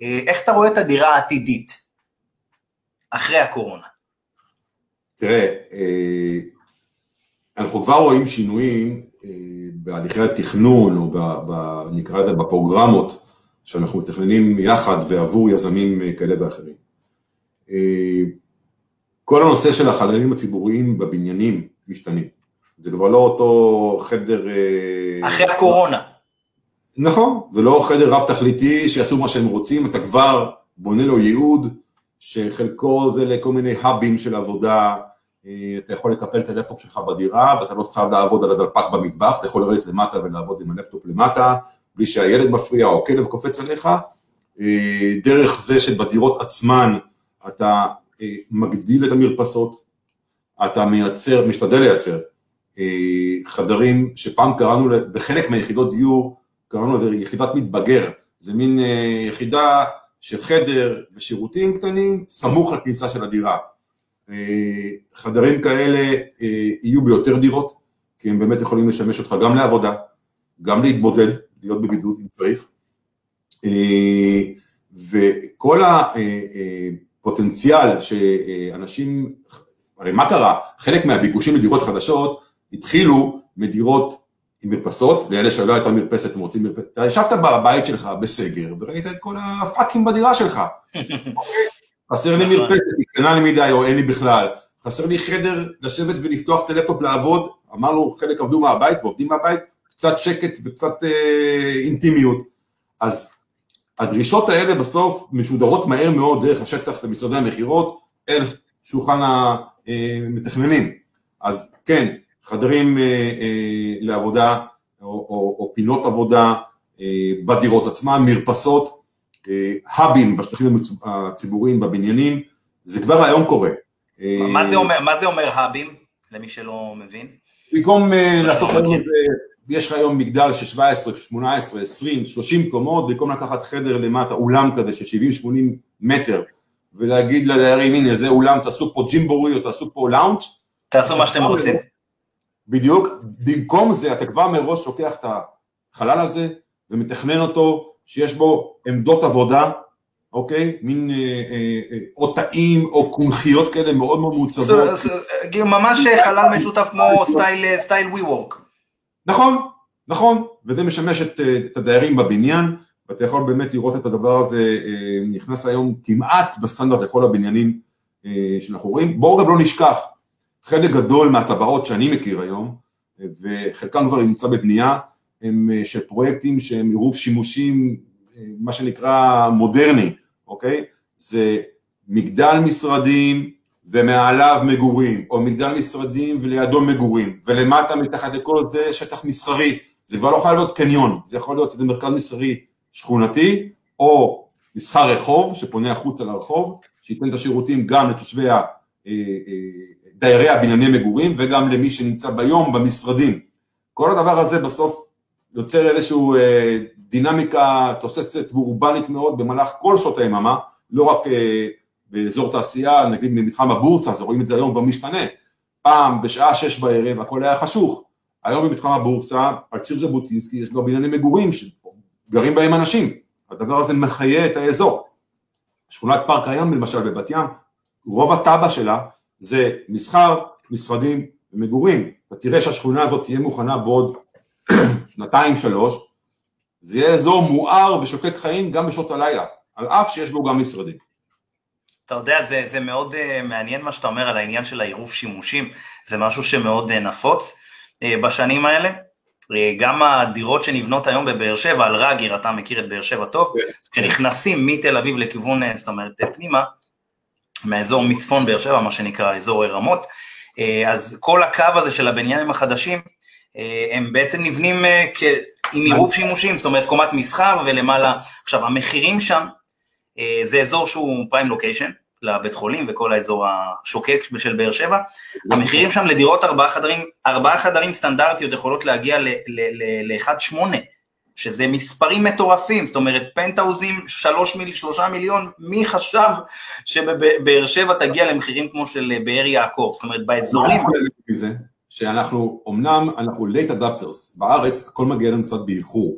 אה, איך אתה רואה את הדירה העתידית אחרי הקורונה? תראה, אה, אנחנו כבר רואים שינויים אה, בהליכי התכנון, או ב, ב, נקרא לזה בפרוגרמות שאנחנו מתכננים יחד ועבור יזמים כאלה ואחרים. כל הנושא של החללים הציבוריים בבניינים משתנים. זה כבר לא אותו חדר... אה, אחרי הקורונה. נכון, זה לא חדר רב תכליתי שיעשו מה שהם רוצים, אתה כבר בונה לו ייעוד, שחלקו זה לכל מיני hubים של עבודה, אה, אתה יכול לקפל את הלפטופ שלך בדירה, ואתה לא חייב לעבוד על הדלפק במטבח, אתה יכול לרדת למטה ולעבוד עם הלפטופ למטה, בלי שהילד מפריע או כלב קופץ עליך, אה, דרך זה שבדירות עצמן אתה מגדיל את המרפסות, אתה מייצר, משתדל לייצר אה, חדרים שפעם קראנו, בחלק מהיחידות דיור קראנו לזה יחידת מתבגר, זה מין אה, יחידה של חדר ושירותים קטנים סמוך לכניסה של הדירה. אה, חדרים כאלה יהיו ביותר דירות, כי הם באמת יכולים לשמש אותך גם לעבודה, גם להתבודד, להיות בבידוד אם צריך, וכל הפוטנציאל שאנשים, הרי מה קרה? חלק מהביקושים לדירות חדשות התחילו מדירות עם מרפסות, לאלה שלא הייתה מרפסת, הם רוצים מרפסת, אתה ישבת בבית שלך בסגר וראית את כל הפאקים בדירה שלך. [laughs] חסר לי נכון. מרפסת, היא קטנה לי מדי או אין לי בכלל, חסר לי חדר לשבת ולפתוח את הלפטופ לעבוד, אמרנו חלק עבדו מהבית ועובדים מהבית, קצת שקט וקצת אה, אינטימיות. אז הדרישות האלה בסוף משודרות מהר מאוד דרך השטח ומשרדי המכירות אל שולחן המתכננים. אז כן, חדרים לעבודה או, או, או פינות עבודה בדירות עצמן, מרפסות, האבים בשטחים הציבוריים, בבניינים, זה כבר היום קורה. מה זה אומר, מה זה אומר האבים, למי שלא מבין? במקום לעשות היום יש לך היום מגדל של 17, 18, 20, 30 קומות, במקום לקחת חדר למטה, אולם כזה של 70-80 מטר, ולהגיד לדיירים, הנה זה אולם, תעשו פה ג'ימבורי או תעשו פה לאונג'. תעשו מה שאתם רוצים. בדיוק, במקום זה אתה כבר מראש לוקח את החלל הזה ומתכנן אותו, שיש בו עמדות עבודה, אוקיי? מין אה, אה, אה, או תאים או קונכיות כאלה מאוד מאוד מעוצבות. ממש חלל משותף כמו [laughs] סטייל ווי וורק. נכון, נכון, וזה משמש את, את הדיירים בבניין, ואתה יכול באמת לראות את הדבר הזה נכנס היום כמעט בסטנדרט לכל הבניינים שאנחנו רואים. בואו גם לא נשכח, חלק גדול מהטבעות שאני מכיר היום, וחלקם כבר נמצא בבנייה, הם אה, של פרויקטים שהם עירוב שימושים, מה שנקרא מודרני, אוקיי? זה מגדל משרדים, ומעליו מגורים, או מגדל משרדים ולידו מגורים, ולמטה מתחת לכל זה שטח מסחרי, זה כבר לא יכול להיות קניון, זה יכול להיות איזה מרכז מסחרי שכונתי, או מסחר רחוב שפונה החוצה לרחוב, שייתן את השירותים גם לתושבי אה, אה, דיירי הבנייני מגורים וגם למי שנמצא ביום במשרדים. כל הדבר הזה בסוף יוצר איזושהי אה, דינמיקה תוססת ואורבנית מאוד במהלך כל שעות היממה, לא רק באזור תעשייה, נגיד ממתחם הבורסה, אז רואים את זה היום כבר משתנה, פעם בשעה שש בערב הכל היה חשוך, היום במתחם הבורסה, על ציר ז'בוטינסקי יש כבר בנייני מגורים שגרים בהם אנשים, הדבר הזה מחיה את האזור. שכונת פארק הים למשל בבת ים, רוב הטאבה שלה זה מסחר, משרדים ומגורים, אתה תראה שהשכונה הזאת תהיה מוכנה בעוד שנתיים שלוש, זה יהיה אזור מואר ושוקק חיים גם בשעות הלילה, על אף שיש בו גם משרדים. אתה יודע, זה, זה מאוד uh, מעניין מה שאתה אומר על העניין של העירוב שימושים, זה משהו שמאוד uh, נפוץ uh, בשנים האלה. Uh, גם הדירות שנבנות היום בבאר שבע, על רגיר, אתה מכיר את באר שבע טוב, כן. כשנכנסים מתל אביב לכיוון, uh, זאת אומרת, פנימה, מאזור מצפון באר שבע, מה שנקרא אזור רמות, uh, אז כל הקו הזה של הבניינים החדשים, הם בעצם נבנים uh, כ... עם עירוב שימושים, זאת אומרת קומת מסחר ולמעלה, עכשיו המחירים שם, זה אזור שהוא פריים לוקיישן, לבית חולים וכל האזור השוקק של באר שבע, המחירים שם לדירות ארבעה חדרים, ארבעה חדרים סטנדרטיות יכולות להגיע ל-1.8, שזה מספרים מטורפים, זאת אומרת פנטהאוזים שלוש מיל, שלושה מיליון, מי חשב שבבאר שבע תגיע למחירים כמו של באר יעקב, זאת אומרת באזורים... שאנחנו, אמנם אנחנו late adapters, בארץ הכל מגיע לנו קצת באיחור,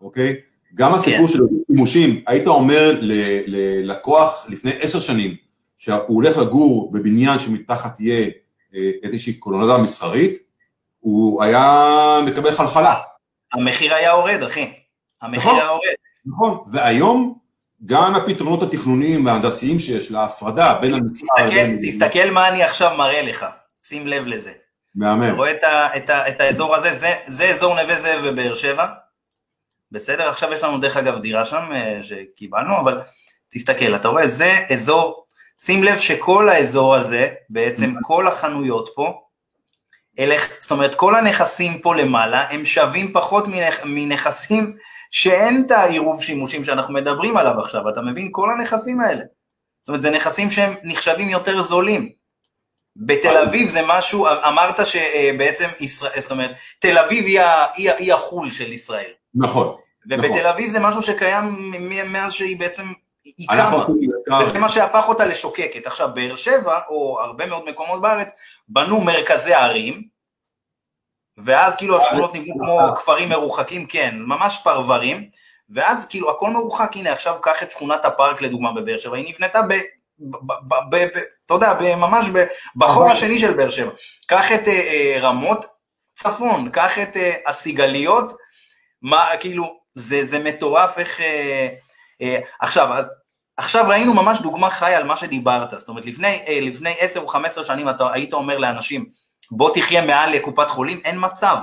אוקיי? גם הסיפור כן. של שימושים, היית אומר ללקוח לפני עשר שנים, שהוא הולך לגור בבניין שמתחת יהיה אה, איזושהי קולונדה מסחרית, הוא היה מקבל חלחלה. המחיר היה יורד, אחי. המחיר נכון, היה יורד. נכון, והיום גם הפתרונות התכנוניים וההנדסיים שיש להפרדה בין המצרים... תסתכל, תסתכל מה אני עכשיו מראה לך, שים לב לזה. מהמם. אתה רואה את, ה, את, ה, את האזור הזה, זה, זה אזור נווה זאב בבאר שבע, בסדר? עכשיו יש לנו דרך אגב דירה שם אה, שקיבלנו, אבל תסתכל, אתה רואה, זה אזור, שים לב שכל האזור הזה, בעצם כל החנויות פה, אלך, זאת אומרת כל הנכסים פה למעלה הם שווים פחות מנכ, מנכסים שאין את העירוב שימושים שאנחנו מדברים עליו עכשיו, אתה מבין? כל הנכסים האלה. זאת אומרת זה נכסים שהם נחשבים יותר זולים. בתל אביב זה משהו, אמרת שבעצם ישראל, זאת אומרת, תל אביב היא, היא, היא החול של ישראל. נכון. ובתל נכון. אביב זה משהו שקיים מאז שהיא בעצם, היא קמה, וזה מה שהפך אותה לשוקקת. עכשיו, באר שבע, או הרבה מאוד מקומות בארץ, בנו מרכזי ערים, ואז כאילו השכונות נבנו כמו כפרים מרוחקים, כן, ממש פרברים, ואז כאילו הכל מרוחק, הנה עכשיו קח את שכונת הפארק לדוגמה בבאר שבע, היא נבנתה. אתה יודע, ממש בחור השני של באר שבע. קח את אה, אה, רמות צפון, קח את אה, הסיגליות, מה, כאילו, זה, זה מטורף איך... עכשיו, עכשיו ראינו ממש דוגמה חיה על מה שדיברת, זאת אומרת לפני, לפני 10 או 15 שנים אתה היית אומר לאנשים בוא תחיה מעל לקופת חולים, אין מצב,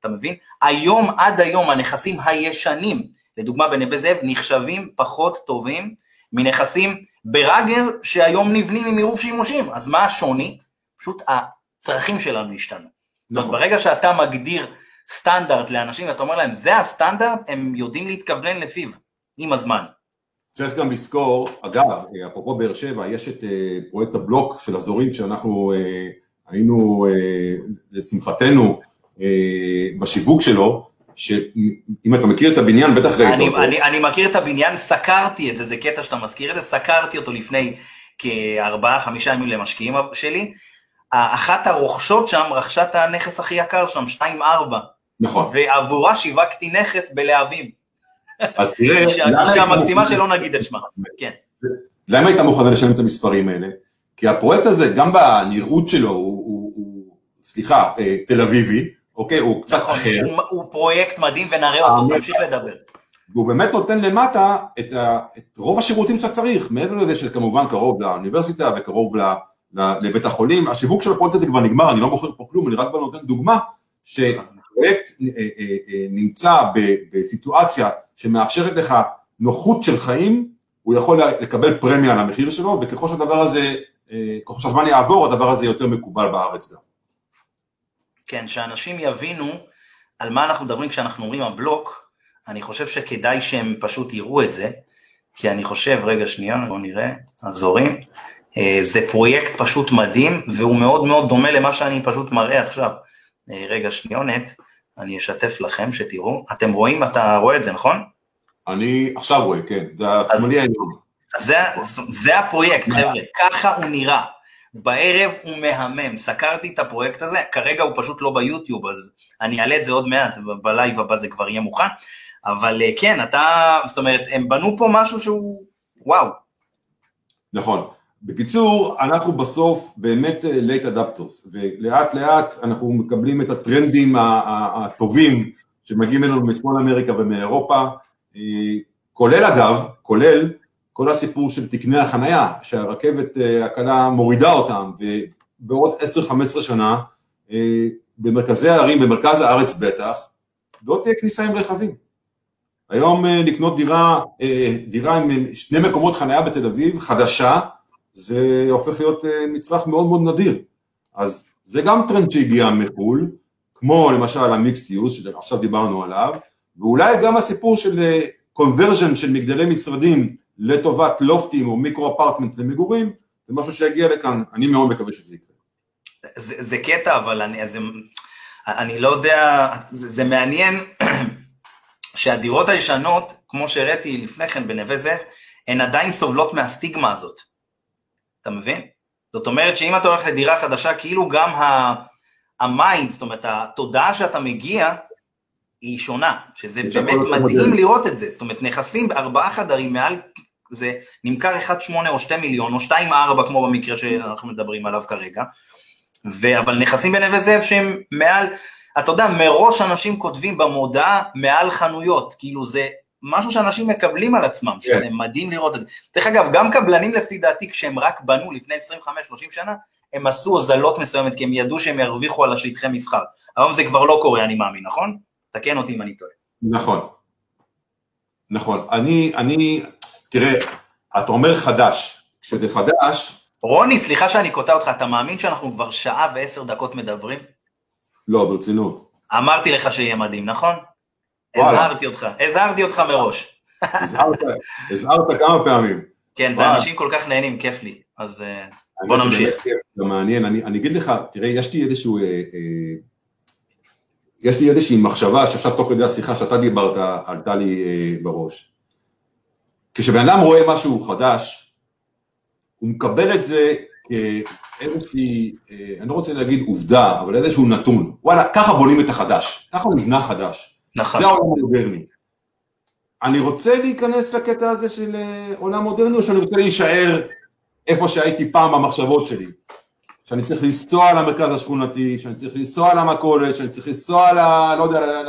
אתה מבין? היום עד היום הנכסים הישנים, לדוגמה בנווה זאב, נחשבים פחות טובים מנכסים בראגר שהיום נבנים עם עירוב שימושים, אז מה השוני? פשוט הצרכים שלנו השתנו. זאת אומרת, ברגע שאתה מגדיר סטנדרט לאנשים ואתה אומר להם, זה הסטנדרט, הם יודעים להתכוונן לפיו, עם הזמן. צריך גם לזכור, אגב, אפרופו באר שבע, יש את פרויקט הבלוק של אזורים שאנחנו היינו, לשמחתנו, בשיווק שלו, שאם אתה מכיר את הבניין, בטח ראית אותו. אני, אני מכיר את הבניין, סקרתי את זה, זה קטע שאתה מזכיר את זה, סקרתי אותו לפני כארבעה, חמישה ימים למשקיעים שלי. אחת הרוכשות שם רכשה את הנכס הכי יקר שם, 2-4. נכון. ועבורה שיווקתי נכס בלהבים. אז תראה, [laughs] אישה מקסימה שלא נגיד את שמה, כן. למה היית מוכנה לשלם את המספרים האלה? כי הפרויקט הזה, גם בנראות שלו, הוא, הוא, הוא סליחה, אה, תל אביבי, אוקיי? הוא קצת נכון, אחר. הוא, הוא פרויקט מדהים ונראה אותו, תמשיך לדבר. והוא באמת נותן למטה את, ה, את רוב השירותים שאתה צריך, מעבר לזה שזה כמובן קרוב לאוניברסיטה וקרוב ל, ל, לבית החולים, השיווק של הפרויקט הזה כבר נגמר, אני לא מוכר פה כלום, אני רק נותן דוגמה, שפרויקט אה, אה, נמצא בסיטואציה שמאפשרת לך נוחות של חיים, הוא יכול לקבל פרמיה על המחיר שלו, וככל שהדבר הזה, אה, ככל שהזמן יעבור, הדבר הזה יותר מקובל בארץ גם. כן, שאנשים יבינו על מה אנחנו מדברים כשאנחנו אומרים הבלוק, אני חושב שכדאי שהם פשוט יראו את זה, כי אני חושב, רגע שנייה, בואו נראה, אזורים, אה, זה פרויקט פשוט מדהים, והוא מאוד מאוד דומה למה שאני פשוט מראה עכשיו. אה, רגע שניונת, אני אשתף לכם שתראו, אתם רואים, אתה רואה את זה, נכון? אני עכשיו רואה, כן, זה השמאלי העליון. זה, זה הפרויקט, חבר'ה, ככה הוא נראה. בערב הוא מהמם, סקרתי את הפרויקט הזה, כרגע הוא פשוט לא ביוטיוב, אז אני אעלה את זה עוד מעט, בלייב הבא זה כבר יהיה מוכן, אבל אה, כן, אתה, זאת אומרת, הם בנו פה משהו שהוא, וואו. נכון. בקיצור, אנחנו בסוף באמת אה, late adapters, ולאט לאט אנחנו מקבלים את הטרנדים הטובים שמגיעים אלינו מצפון אמריקה ומאירופה, אה, כולל אגב, כולל כל הסיפור של תקני החנייה, שהרכבת אה, הקלה מורידה אותם, ובעוד 10-15 שנה, אה, במרכזי הערים, במרכז הארץ בטח, לא תהיה כניסה עם רכבים. היום אה, לקנות דירה, דירה עם שני מקומות חנייה בתל אביב, חדשה, זה הופך להיות מצרך מאוד מאוד נדיר. אז זה גם טרנד שהגיע מחו"ל, כמו למשל ה mixed use, שעכשיו דיברנו עליו, ואולי גם הסיפור של conversion של מגדלי משרדים לטובת לופטים או micro apartment למגורים, זה משהו שיגיע לכאן, אני מאוד מקווה שזה יקרה. זה, זה קטע, אבל אני, זה, אני לא יודע, זה, זה מעניין [clears throat] שהדירות הישנות, כמו שהראיתי לפני כן בנווה זאב, הן עדיין סובלות מהסטיגמה הזאת. אתה מבין? זאת אומרת שאם אתה הולך לדירה חדשה, כאילו גם ה mind, זאת אומרת, התודעה שאתה מגיע, היא שונה, שזה באמת מדהים לראות את זה, זאת אומרת נכסים בארבעה חדרים מעל זה נמכר 1.8 או 2 מיליון או 2.4 כמו במקרה שאנחנו מדברים עליו כרגע, ו... אבל נכסים בנווה זאב שהם מעל, אתה יודע, מראש אנשים כותבים במודעה מעל חנויות, כאילו זה משהו שאנשים מקבלים על עצמם, yeah. שזה מדהים לראות את זה. דרך אגב, גם קבלנים לפי דעתי, כשהם רק בנו לפני 25-30 שנה, הם עשו הוזלות מסוימת, כי הם ידעו שהם ירוויחו על השטחי מסחר. היום זה כבר לא קורה, אני מאמין, נכון? תקן אותי אם אני טועה. נכון. נכון. אני, אני, תראה, אתה אומר חדש, כשזה חדש... רוני, סליחה שאני קוטע אותך, אתה מאמין שאנחנו כבר שעה ועשר דקות מדברים? לא, ברצינות. אמרתי לך שיהיה מדהים, נכון? הזהרתי אותך, הזהרתי אותך מראש. הזהרת כמה פעמים. כן, ואנשים כל כך נהנים, כיף לי, אז אה, בוא נמשיך. זה מעניין, אני אגיד לך, תראה, יש לי איזשהו... אה, אה, יש לי איזושהי מחשבה שעכשיו תוך כדי השיחה שאתה דיברת עלתה לי בראש. כשבן אדם רואה משהו חדש, הוא מקבל את זה כאיזושהי, אה, אני לא רוצה להגיד עובדה, אבל איזשהו נתון. וואלה, ככה בונים את החדש, ככה הוא נבנה חדש. נכון. זה העולם המודרני. אני רוצה להיכנס לקטע הזה של אה, עולם מודרני, או שאני רוצה להישאר איפה שהייתי פעם במחשבות שלי? שאני צריך לנסוע למרכז השכונתי, שאני צריך לנסוע למכולת, שאני צריך לנסוע ל... לא יודע,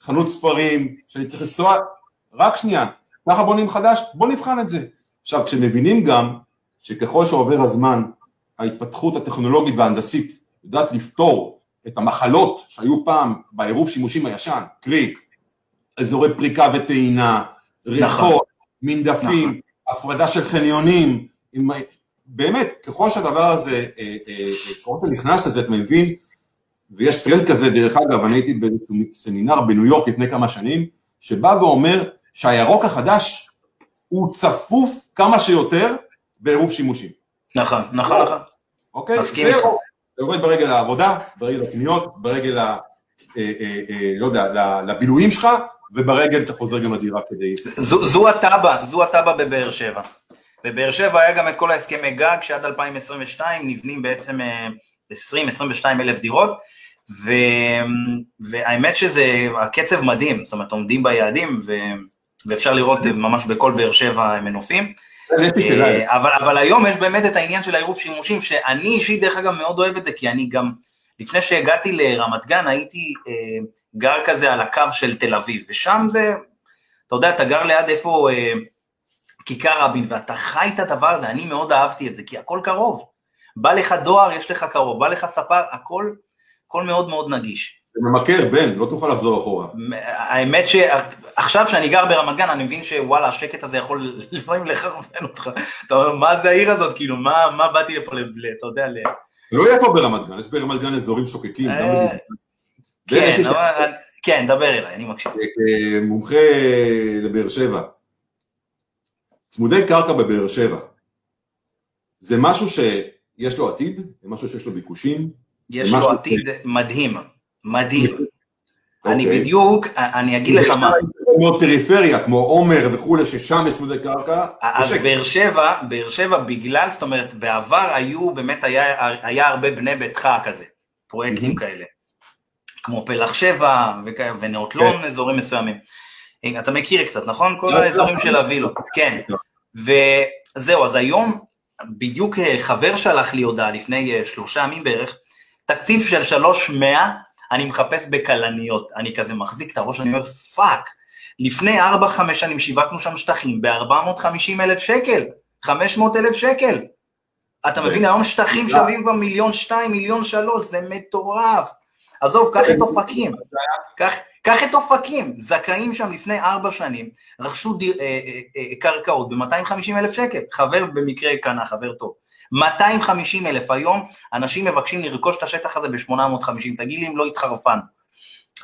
לחנות ספרים, שאני צריך לנסוע... רק שנייה, ככה בונים חדש, בוא נבחן את זה. עכשיו, כשמבינים גם שככל שעובר הזמן, ההתפתחות הטכנולוגית וההנדסית יודעת לפתור את המחלות שהיו פעם בעירוב שימושים הישן, קרי, אזורי פריקה וטעינה, ריחות, נכון. מנדפים, נכון. הפרדה של חניונים, עם... באמת, ככל שהדבר הזה, אה, אה, אה, ככל שאתה נכנס לזה, אתה מבין, ויש טרנד כזה, דרך אגב, אני הייתי בסמינר בניו יורק לפני כמה שנים, שבא ואומר שהירוק החדש הוא צפוף כמה שיותר בעירוב שימושים. נכון, נכון, נכון. אוקיי? מסכים איתך. זה יורד ברגל העבודה, ברגל הקניות, ברגל ה... אה, אה, אה, לא יודע, לבילויים שלך, וברגל אתה חוזר גם לדירה כדי... זו הטאבה, זו הטאבה בבאר שבע. בבאר שבע היה גם את כל ההסכמי גג שעד 2022 נבנים בעצם 20-22 אלף דירות, ו... והאמת שזה, הקצב מדהים, זאת אומרת עומדים ביעדים, ו... ואפשר לראות ממש בכל באר שבע מנופים. אה, אבל, אבל היום יש באמת את העניין של העירוב שימושים, שאני אישית דרך אגב מאוד אוהב את זה, כי אני גם, לפני שהגעתי לרמת גן הייתי אה, גר כזה על הקו של תל אביב, ושם זה, אתה יודע, אתה גר ליד איפה אה, כיכר רבין, ואתה חי את הדבר הזה, אני מאוד אהבתי את זה, כי הכל קרוב. בא לך דואר, יש לך קרוב, בא לך ספר, הכל, הכל מאוד מאוד נגיש. זה ממכר, בן, לא תוכל לחזור אחורה. האמת שעכשיו שאני גר ברמת גן, אני מבין שוואלה, השקט הזה יכול [laughs] לפעמים לחרבן אותך. אתה אומר, מה זה העיר הזאת, כאילו, מה, מה באתי לפה, אתה יודע, ל... לא יהיה פה ברמת גן, יש ברמת גן אזורים שוקקים. אה, כן, כן, דבר אליי, אני מקשיב. מומחה לבאר שבע, צמודי קרקע בבאר שבע, זה משהו שיש לו עתיד? זה משהו שיש לו ביקושים? יש לו עתיד מדהים. מדהים. אני אוקיי. בדיוק, אני אגיד לך מה. מאוד פריפריה, כמו עומר וכולי, ששם יש צמודי קרקע. אז באר שבע, באר שבע בגלל, זאת אומרת, בעבר היו, באמת היה, הרבה בנה ביתך כזה, פרויקטים כאלה. כמו פלח שבע ונאות לון, כן. אזורים מסוימים. אתה מכיר קצת, נכון? כל האזורים של הווילות, כן. וזהו, אז היום בדיוק אה, חבר שלח לי הודעה לפני אה, שלושה ימים בערך, תקציב של שלוש מאה אני מחפש בכלניות, אני כזה מחזיק את הראש, אני אומר fuck, לפני 4-5 שנים שיווקנו שם שטחים ב-450 אלף שקל, 500 אלף שקל. אתה מבין, היום שטחים שווים כבר מיליון שתיים, מיליון שלוש, זה מטורף. עזוב, קח את אופקים, קח את אופקים, זכאים שם לפני ארבע שנים, רכשו אה, אה, אה, קרקעות ב-250 אלף שקל, חבר במקרה קנה, חבר טוב. 250 אלף היום, אנשים מבקשים לרכוש את השטח הזה ב-850, תגיד לי אם לא התחרפן.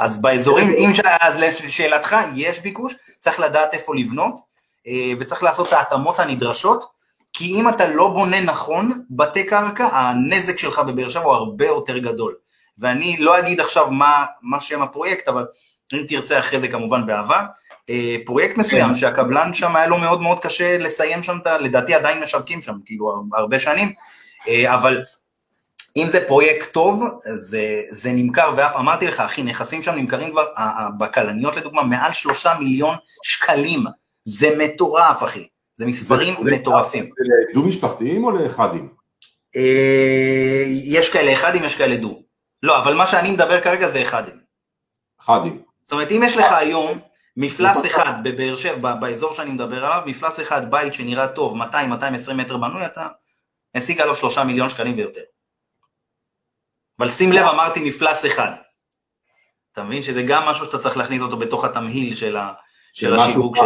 אז באזורים, אם אז לשאלתך, יש ביקוש, צריך לדעת איפה לבנות, אה, וצריך לעשות את ההתאמות הנדרשות, כי אם אתה לא בונה נכון בתי קרקע, הנזק שלך בבאר שבע הוא הרבה יותר גדול. ואני לא אגיד עכשיו מה, מה שם הפרויקט, אבל אם תרצה אחרי זה כמובן באהבה, אה, פרויקט מסוים כן. שהקבלן שם היה לו מאוד מאוד קשה לסיים שם, לדעתי עדיין משווקים שם, כאילו הרבה שנים, אה, אבל אם זה פרויקט טוב, זה, זה נמכר, ואף אמרתי לך, אחי, נכסים שם נמכרים כבר, בכלניות לדוגמה, מעל שלושה מיליון שקלים, זה מטורף, אחי, זה מספרים מטורפים. זה דו משפחתיים או לאחדים? אה, יש כאלה אחדים, יש כאלה דו. לא, אבל מה שאני מדבר כרגע זה אחדים. אחדים. זאת אומרת, אם יש לך היום מפלס אחד בבאר שבע, באזור שאני מדבר עליו, מפלס אחד, בית שנראה טוב, 200-220 מטר בנוי, אתה השיג עליו שלושה מיליון שקלים ויותר. אבל שים לב, אמרתי מפלס אחד. אתה מבין שזה גם משהו שאתה צריך להכניס אותו בתוך התמהיל של, ה, של השיווק של...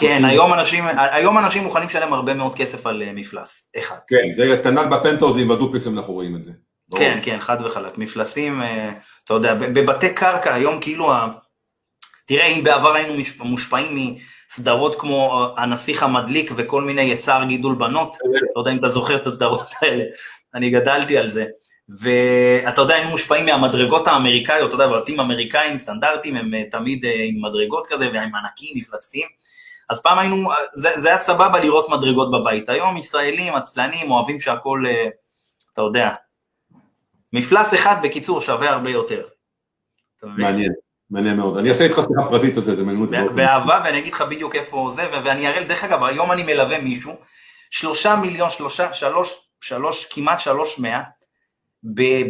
כן, היום אנשים, היום אנשים מוכנים לשלם הרבה מאוד כסף על אה, מפלס, אחד. כן, זה כנ"ל בפנטהאוזים בדופלקסים אנחנו רואים את זה. כן, כן, חד וחלק. מפלסים, אה, אתה יודע, בבתי קרקע היום כאילו תראה, אם בעבר היינו מושפעים מסדרות כמו אה, הנסיך המדליק וכל מיני יצר גידול בנות, לא יודע אם אתה זוכר את הסדרות האלה, אני גדלתי על זה. ואתה יודע, היינו מושפעים מהמדרגות האמריקאיות, אתה יודע, בתים אמריקאים סטנדרטיים הם אה, תמיד אה, עם מדרגות כזה ועם ענקים, מפלצתיים. אז פעם היינו, זה, זה היה סבבה לראות מדרגות בבית. היום ישראלים, עצלנים, אוהבים שהכל, אתה יודע, מפלס אחד בקיצור שווה הרבה יותר. מעניין. מעניין מאוד. אני אעשה איתך שיחה פרטית על זה, זה מעניין אותי. באהבה, ואני אגיד לך בדיוק איפה זה, ואני אראה, דרך אגב, היום אני מלווה מישהו, שלושה מיליון, שלושה, שלוש, שלוש, כמעט שלוש מאה,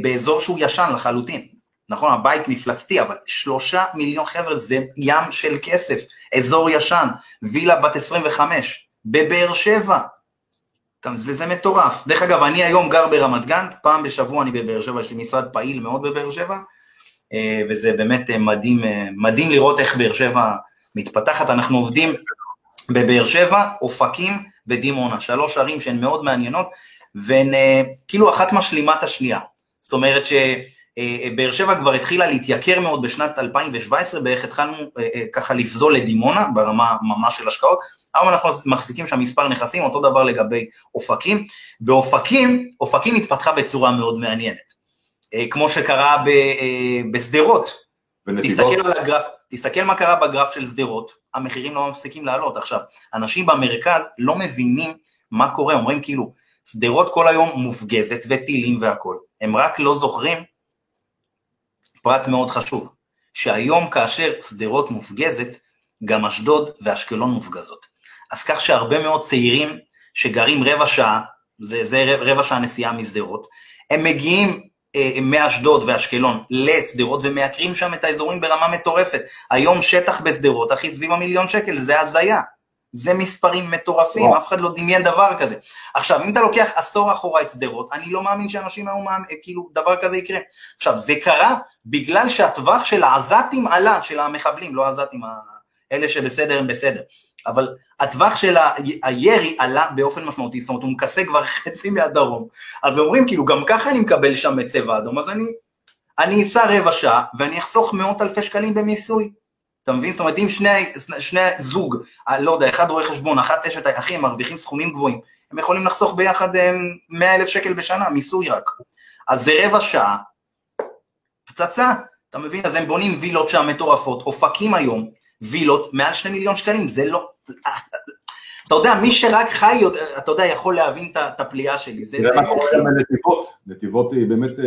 באזור שהוא ישן לחלוטין. נכון, הבית מפלצתי, אבל שלושה מיליון חבר'ה זה ים של כסף, אזור ישן, וילה בת 25, בבאר שבע. זה, זה מטורף. דרך אגב, אני היום גר ברמת גן, פעם בשבוע אני בבאר שבע, יש לי משרד פעיל מאוד בבאר שבע, וזה באמת אה, מדהים, אה, מדהים לראות איך באר שבע מתפתחת. אנחנו עובדים בבאר שבע, אופקים ודימונה, שלוש ערים שהן מאוד מעניינות, והן כאילו אחת משלימה את השנייה. זאת אומרת באר שבע כבר התחילה להתייקר מאוד בשנת 2017, בערך התחלנו ככה לפזול לדימונה ברמה ממש של השקעות, היום אנחנו מחזיקים שם מספר נכסים, אותו דבר לגבי אופקים. באופקים, אופקים התפתחה בצורה מאוד מעניינת, כמו שקרה בשדרות. תסתכל על הגרף, תסתכל מה קרה בגרף של שדרות, המחירים לא מפסיקים לעלות. עכשיו, אנשים במרכז לא מבינים מה קורה, אומרים כאילו, שדרות כל היום מופגזת וטילים והכול, הם רק לא זוכרים פרט מאוד חשוב, שהיום כאשר שדרות מופגזת, גם אשדוד ואשקלון מופגזות. אז כך שהרבה מאוד צעירים שגרים רבע שעה, זה, זה רבע שעה נסיעה משדרות, הם מגיעים אה, מאשדוד ואשקלון לשדרות ומייקרים שם את האזורים ברמה מטורפת. היום שטח בשדרות, אחי, סביב המיליון שקל, זה הזיה. זה מספרים מטורפים. אף אחד לא דמיין דבר כזה. עכשיו, אם אתה לוקח עשור אחורה את שדרות, אני לא מאמין שאנשים היו מאמין, כאילו, דבר כזה יקרה. עכשיו, זה קרה בגלל שהטווח של העזתים עלה, של המחבלים, לא העזתים, אלה שבסדר הם בסדר. אבל הטווח של הירי עלה באופן משמעותי, זאת אומרת הוא מכסה כבר [laughs] חצי מהדרום, אז אומרים כאילו גם ככה אני מקבל שם את צבע אדום, אז אני, אסע רבע שעה ואני אחסוך מאות אלפי שקלים במיסוי, אתה מבין? זאת אומרת אם שני, שני זוג, אה, לא יודע, אחד רואה חשבון, אחת אשת אחים מרוויחים סכומים גבוהים, הם יכולים לחסוך ביחד 100 אה, אלף שקל בשנה, מיסוי רק, אז זה רבע שעה, פצצה, אתה מבין? אז הם בונים וילות שם מטורפות, אופקים היום, וילות מעל שני מיליון שקלים, זה לא... אתה יודע, מי שרק חי, אתה יודע, יכול להבין את הפליאה שלי. זה מה קורה גם לנתיבות, נתיבות היא באמת אה,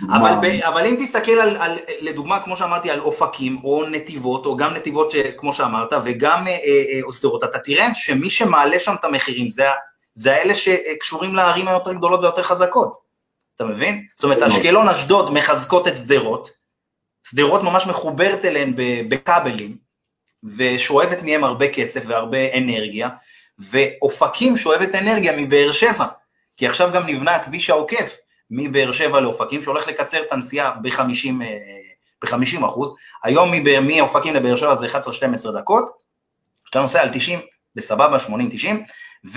דוגמה... אבל, אבל אם תסתכל על, על, לדוגמה, כמו שאמרתי, על אופקים, או נתיבות, או גם נתיבות, ש, כמו שאמרת, וגם אוסדרות, אה, אה, אתה תראה שמי שמעלה שם את המחירים, זה, זה האלה שקשורים לערים היותר גדולות ויותר חזקות. אתה מבין? זאת אומרת, אשקלון, אשדוד מחזקות את שדרות, שדרות ממש מחוברת אליהן בכבלים, ושואבת מהם הרבה כסף והרבה אנרגיה, ואופקים שואבת אנרגיה מבאר שבע, כי עכשיו גם נבנה הכביש העוקף מבאר שבע לאופקים, שהולך לקצר את הנסיעה ב-50 ב-50 אחוז, היום מאופקים לבאר שבע זה 11-12 דקות, כשאתה נוסע על 90, בסבבה, 80-90,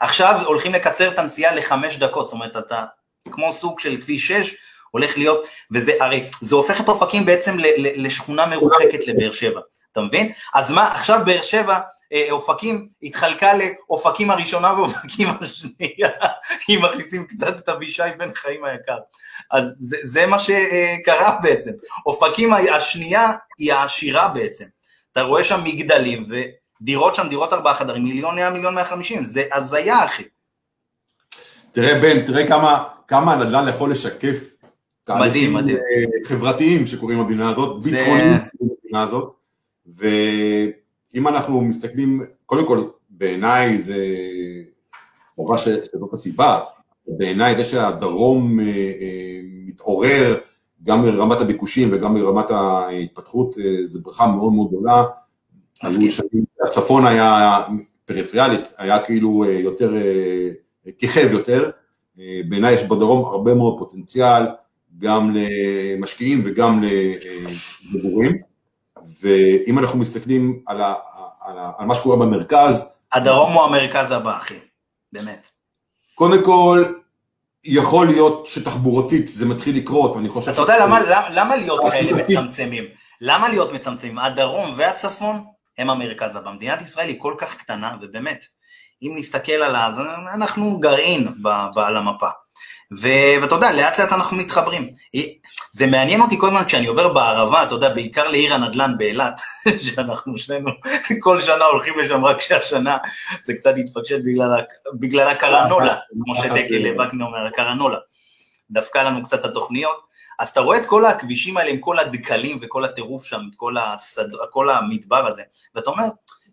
ועכשיו הולכים לקצר את הנסיעה לחמש דקות, זאת אומרת, אתה כמו סוג של כביש 6, הולך להיות, וזה הרי, זה הופך את אופקים בעצם לשכונה מרוחקת לבאר שבע. אתה מבין? אז מה, עכשיו באר שבע, אה, אופקים התחלקה לאופקים הראשונה ואופקים השנייה, [laughs] אם מכניסים קצת את אבישי בן חיים היקר. אז זה, זה מה שקרה בעצם. אופקים השנייה היא העשירה בעצם. אתה רואה שם מגדלים ודירות שם, דירות ארבעה חדרים, מיליון מאה, מיליון מאה חמישים, זה הזיה אחי. תראה בן, תראה כמה, כמה הנדל"ן יכול לשקף מדהים, מדהים. אה, חברתיים שקורים במדינה הזאת, זה... ביטחוניים במדינה הזאת. ואם אנחנו מסתכלים, קודם כל בעיניי זה חובה שזאת הסיבה, בעיניי זה שהדרום אה, אה, מתעורר גם ברמת הביקושים וגם ברמת ההתפתחות, אה, זו ברכה מאוד מאוד גדולה. הצפון היה פריפריאלית, היה כאילו יותר, כיכב יותר, בעיניי יש בדרום הרבה מאוד פוטנציאל, גם למשקיעים וגם למגורים. ואם אנחנו מסתכלים על, ה, על, ה, על מה שקורה במרכז... הדרום הוא המרכז הבא, אחי, באמת. קודם כל, יכול להיות שתחבורתית זה מתחיל לקרות, אני חושב... אתה יודע למה, למה, למה להיות כאלה מצמצמים? למה להיות מצמצמים? הדרום והצפון הם המרכז הבא. מדינת ישראל היא כל כך קטנה, ובאמת, אם נסתכל על זה, אנחנו גרעין על המפה. ואתה יודע, לאט לאט אנחנו מתחברים. זה מעניין אותי כל הזמן כשאני עובר בערבה, אתה יודע, בעיקר לעיר הנדל"ן באילת, [laughs] שאנחנו שנינו [laughs] כל שנה הולכים לשם, רק שהשנה זה קצת התפקשט בגלל, בגלל הקרנולה, [laughs] כמו שדקל וקנר אומר, הקרנולה. דפקה לנו קצת התוכניות. אז אתה רואה את כל הכבישים האלה עם כל הדקלים וכל הטירוף שם, כל, הסד... כל המדבר הזה, ואתה אומר,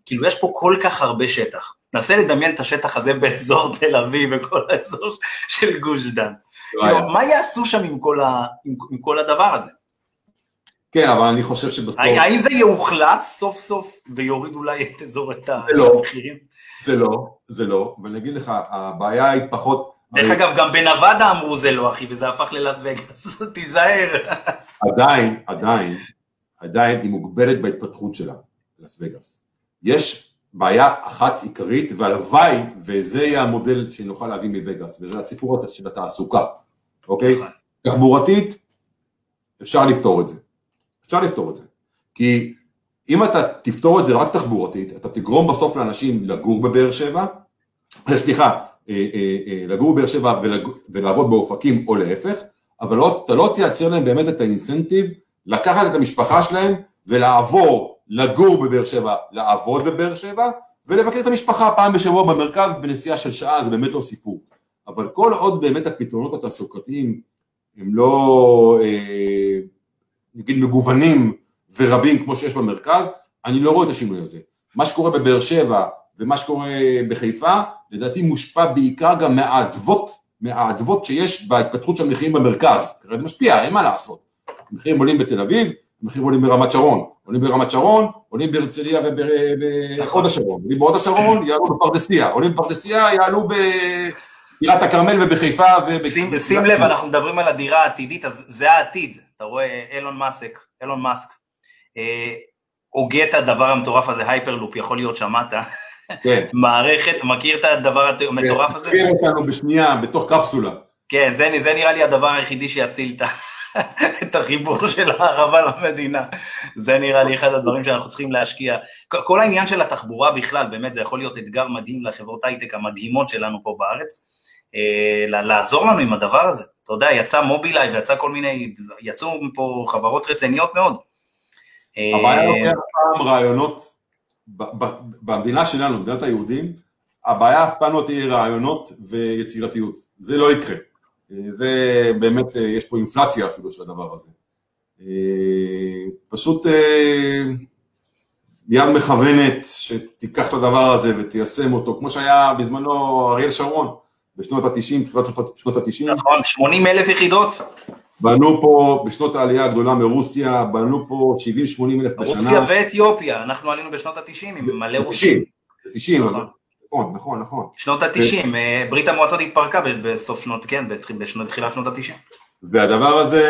כאילו יש פה כל כך הרבה שטח. נסה לדמיין את השטח הזה באזור [laughs] תל אביב וכל האזור של גוש דן. כאילו, מה יעשו שם עם כל, ה, עם, עם כל הדבר הזה? כן, אבל אני חושב שבסוף... האם זה יאוכלס סוף סוף ויוריד אולי את אזור את לא. המחירים? זה לא, זה לא, ואני אגיד לך, הבעיה היא פחות... דרך אגב, גם בנבדה אמרו זה לא, אחי, וזה הפך ללאס וגאס, [laughs] תיזהר. עדיין, עדיין, עדיין היא מוגבלת בהתפתחות שלה, לאס וגאס. יש בעיה אחת עיקרית, והלוואי, וזה יהיה המודל שנוכל להביא מווגאס, וזה הסיפור של התעסוקה, אוקיי? נכון. תחבורתית, אפשר לפתור את זה. אפשר לפתור את זה. כי אם אתה תפתור את זה רק תחבורתית, אתה תגרום בסוף לאנשים לגור בבאר שבע, סליחה, אה, אה, לגור בבאר שבע ולעבוד באופקים או להפך, אבל לא, אתה לא תייצר להם באמת את האינסנטיב לקחת את המשפחה שלהם ולעבור לגור בבאר שבע, לעבוד בבאר שבע ולבקר את המשפחה פעם בשבוע במרכז בנסיעה של שעה, זה באמת לא סיפור. אבל כל עוד באמת הפתרונות התעסוקתיים הם לא אה, נגיד מגוונים ורבים כמו שיש במרכז, אני לא רואה את השינוי הזה. מה שקורה בבאר שבע ומה שקורה בחיפה, לדעתי מושפע בעיקר גם מהאדוות, מהאדוות שיש בהתפתחות של המחירים במרכז, זה משפיע, אין מה לעשות. המחירים עולים בתל אביב, המחירים עולים ברמת שרון, עולים ברמת שרון, עולים בהרצליה ובהוד השרון, עולים בהוד השרון, יעלו בפרדסיה, עולים בפרדסיה, יעלו בדירת הכרמל ובחיפה. שים, שים לב, אנחנו מדברים על הדירה העתידית, אז זה העתיד, אתה רואה אילון מאסק, אילון מאסק, אה, הוגה את הדבר המטורף הזה, Hyperloop, יכול להיות שמעת, כן. [laughs] מערכת, מכיר את הדבר המטורף הזה? מכיר אותנו בשנייה, בתוך קפסולה. כן, זה, זה נראה לי הדבר היחידי שיציל את את החיבור של הערבה למדינה. זה נראה לי אחד הדברים שאנחנו צריכים להשקיע. כל העניין של התחבורה בכלל, באמת זה יכול להיות אתגר מדהים לחברות הייטק המדהימות שלנו פה בארץ, אה, לעזור לנו עם הדבר הזה. אתה יודע, יצא מובילאיי ויצא כל מיני, יצאו פה חברות רציניות מאוד. הבעיה לוקח פעם רעיונות, במדינה שלנו, במדינת היהודים, הבעיה אף פעם לא תהיה רעיונות ויצירתיות, זה לא יקרה. זה באמת, אה, יש פה אינפלציה אפילו של הדבר הזה. אה, פשוט אה, יד מכוונת שתיקח את הדבר הזה ותיישם אותו, כמו שהיה בזמנו אריאל שרון, בשנות ה-90, תחילת שנות ה-90. נכון, 80 אלף יחידות. בנו פה, בשנות העלייה הגדולה מרוסיה, בנו פה 70-80 אלף בשנה. רוסיה ואתיופיה, אנחנו עלינו בשנות ה-90 עם מלא רוסים. 90, 90, נכון. נכון, נכון, נכון. שנות ה-90, אה, ברית המועצות התפרקה בסוף שנות, כן, בתחילת שנות ה-90. והדבר הזה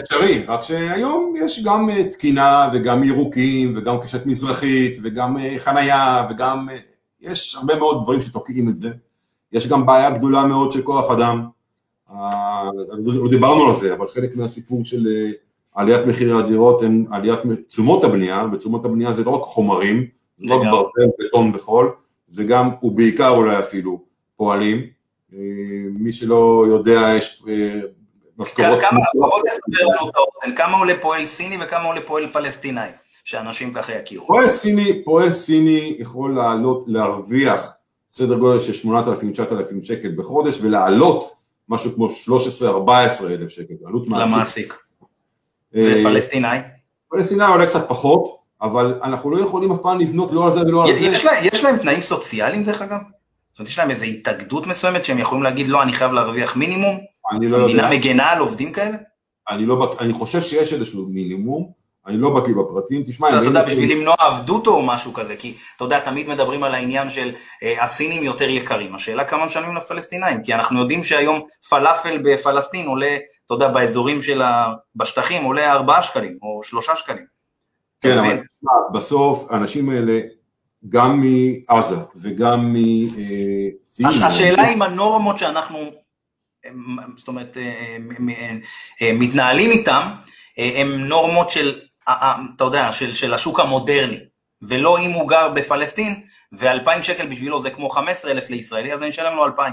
אפשרי, רק שהיום יש גם אה, תקינה וגם ירוקים וגם קשת מזרחית וגם אה, חנייה וגם, יש הרבה מאוד דברים שתוקעים את זה. יש גם בעיה גדולה מאוד של כוח אדם, לא דיברנו על זה, אבל חלק מהסיפור של עליית מחירי הדירות הם עליית תשומות הבנייה, ותשומות הבנייה זה לא רק חומרים, זה לא רק ברזל, בטון וחול, זה גם, ובעיקר אולי אפילו, פועלים. אה, מי שלא יודע, יש אה, משכורות... כמה, בוא תספר לנו את האופן, כמה עולה פועל סיני וכמה עולה פועל פלסטיני, שאנשים ככה יכירו. פועל סיני, פועל סיני יכול לעלות, להרוויח סדר גודל של 8,000-9,000 שקל בחודש ולעלות משהו כמו 13-14 אלף שקל, עלות מעסיק. למעסיק. אה, ופלסטיני? פלסטיני עולה קצת פחות, אבל אנחנו לא יכולים אף פעם לבנות לא על זה ולא על זה. יש, לה, יש להם תנאים סוציאליים דרך אגב? זאת אומרת, יש להם איזו התאגדות מסוימת שהם יכולים להגיד, לא, אני חייב להרוויח מינימום? אני לא יודע. המדינה מגנה על עובדים כאלה? אני לא, אני חושב שיש איזשהו מינימום, אני לא בקיא בפרטים, תשמע... אתה יודע, בשביל למנוע עבדות או משהו כזה, כי אתה יודע, תמיד מדברים על העניין של אה, הסינים יותר יקרים, השאלה כמה משלמים לפלסטינאים, כי אנחנו יודעים שהיום פלאפל בפלסטין עולה, אתה יודע, באזורים של ה... בשטחים עולה 4 שקלים או 3 שקלים. כן, אבל בסוף האנשים האלה, גם מעזה וגם מסין... השאלה אם הנורמות שאנחנו, זאת אומרת, אה, אה, מתנהלים איתם, הן נורמות של, אה, אתה יודע, של, של השוק המודרני, ולא אם הוא גר בפלסטין, ו-2,000 שקל בשבילו זה כמו 15,000 לישראלי, אז אני אשלם לו 2,000.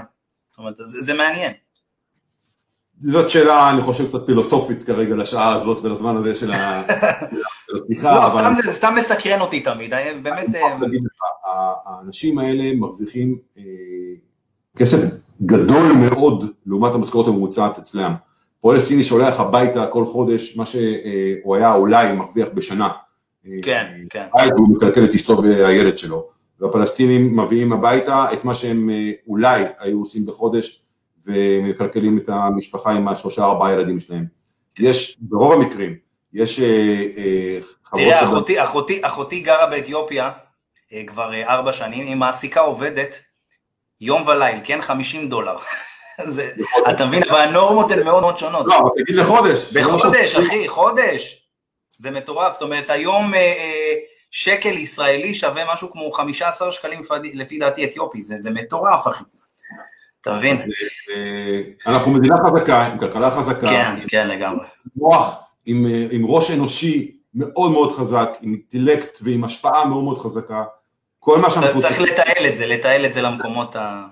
זאת אומרת, זה, זה מעניין. זאת שאלה, אני חושב, קצת פילוסופית כרגע לשעה הזאת ולזמן הזה של השיחה. לא, סתם זה סתם מסקרן אותי תמיד, באמת... אה, האנשים האלה מרוויחים אה, כסף גדול מאוד לעומת המשכורת הממוצעת אצלם. פועל סיני שולח הביתה כל חודש מה שהוא היה אולי מרוויח בשנה. כן, כן. הוא מקלקל את אשתו והילד שלו. והפלסטינים מביאים הביתה את מה שהם אולי היו עושים בחודש ומקלקלים את המשפחה עם השלושה ארבעה ילדים שלהם. יש, ברוב המקרים, יש אה, אה, חברות... תראה, אחותי, אחותי, אחותי גרה באתיופיה אה, כבר ארבע שנים, היא מעסיקה עובדת יום וליל, כן? 50 דולר. [laughs] זה, אתה מבין, אבל הנורמות הן מאוד מאוד שונות. לא, אבל תגיד לחודש. בחודש, אחי, חודש. זה מטורף, זאת אומרת, היום שקל ישראלי שווה משהו כמו 15 שקלים לפי דעתי אתיופי, זה, זה מטורף, אחי. אתה מבין? אה, אנחנו מדינה חזקה, עם כלכלה חזקה. כן, כן, לגמרי. מוח, עם, אה, עם ראש אנושי מאוד מאוד חזק, עם אינטלקט ועם השפעה מאוד מאוד חזקה. כל מה שאנחנו צריכים... צריך לתעל את זה, לתעל את זה למקומות ה...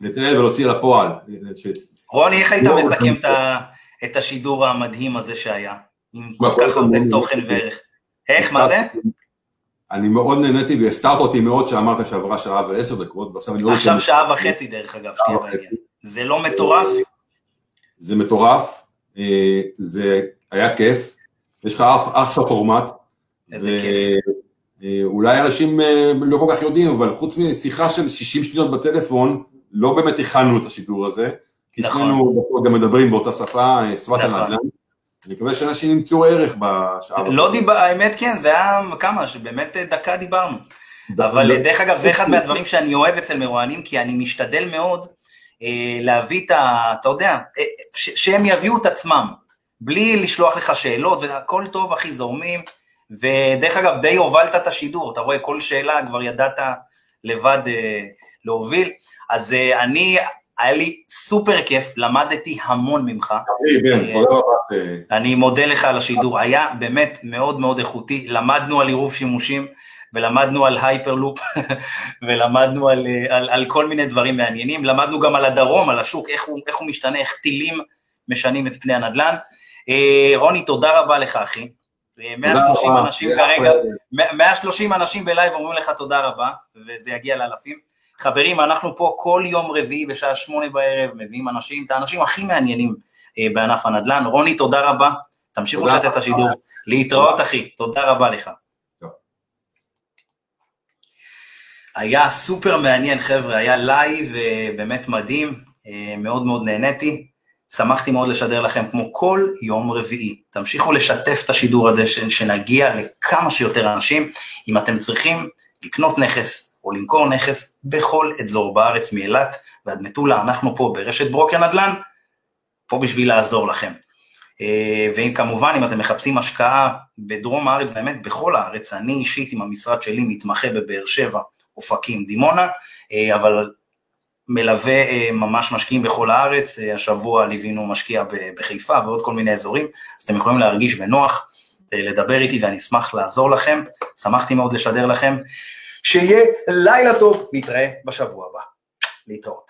לתעל ולהוציא לפועל. רוני, איך היית לא, מסכם את. את השידור המדהים הזה שהיה? עם כל כך הרבה תוכן וערך. איך, מה זה? אני מאוד נהניתי והפתעת אותי מאוד שאמרת שעברה שעה ועשר דקות, ועכשיו אני... עכשיו שעה וחצי דרך אגב, שתהיה בעניין. זה לא מטורף? זה מטורף, אה, זה היה כיף, יש לך אחלה פורמט. איזה כיף. אה, אולי אנשים אה, לא כל כך יודעים, אבל חוץ משיחה של 60 שניות בטלפון, לא באמת הכנו את השידור הזה. כי נכון. שנינו גם מדברים באותה שפה, שפת נכון. הנדל"ן. אני מקווה שאנשים ימצאו ערך בשעה. לא דיבר, האמת כן, זה היה כמה, שבאמת דקה דיברנו. אבל דרך אגב, זה אחד מהדברים שאני אוהב אצל מרואיינים, כי אני משתדל מאוד אה, להביא את ה... אתה יודע, אה, שהם יביאו את עצמם, בלי לשלוח לך שאלות, והכל טוב, אחי, זורמים. ודרך אגב, די הובלת את השידור, אתה רואה, כל שאלה כבר ידעת לבד אה, להוביל. אז אה, אני היה לי סופר כיף, למדתי המון ממך. אני מודה לך על השידור, היה באמת מאוד מאוד איכותי, למדנו על עירוב שימושים, ולמדנו על Hyperloop, [laughs] ולמדנו על, על, על כל מיני דברים מעניינים, למדנו גם על הדרום, על השוק, איך הוא, איך הוא משתנה, איך טילים משנים את פני הנדל"ן. אה, רוני, תודה רבה לך, אחי. 130 אנשים כרגע, 130 אנשים בלייב אומרים לך תודה רבה, וזה יגיע לאלפים. חברים, אנחנו פה כל יום רביעי בשעה שמונה בערב, מביאים אנשים, את האנשים הכי מעניינים אה, בענף הנדל"ן. רוני, תודה רבה, תמשיכו לתת את השידור. להתראות, אחי, תודה רבה לך. היה סופר מעניין, חבר'ה, היה לייב אה, באמת מדהים, אה, מאוד מאוד נהניתי. שמחתי מאוד לשדר לכם כמו כל יום רביעי. תמשיכו לשתף את השידור הזה, שנגיע לכמה שיותר אנשים. אם אתם צריכים לקנות נכס, או למכור נכס בכל אזור בארץ, מאילת ועד מטולה, אנחנו פה ברשת ברוקר נדל"ן, פה בשביל לעזור לכם. אה, ואם כמובן, אם אתם מחפשים השקעה בדרום הארץ, באמת בכל הארץ, אני אישית עם המשרד שלי מתמחה בבאר שבע, אופקים, דימונה, אה, אבל מלווה אה, ממש משקיעים בכל הארץ, השבוע ליווינו משקיע בחיפה ועוד כל מיני אזורים, אז אתם יכולים להרגיש בנוח, לדבר איתי ואני אשמח לעזור לכם, שמחתי מאוד לשדר לכם. שיהיה לילה טוב, נתראה בשבוע הבא. להתראות.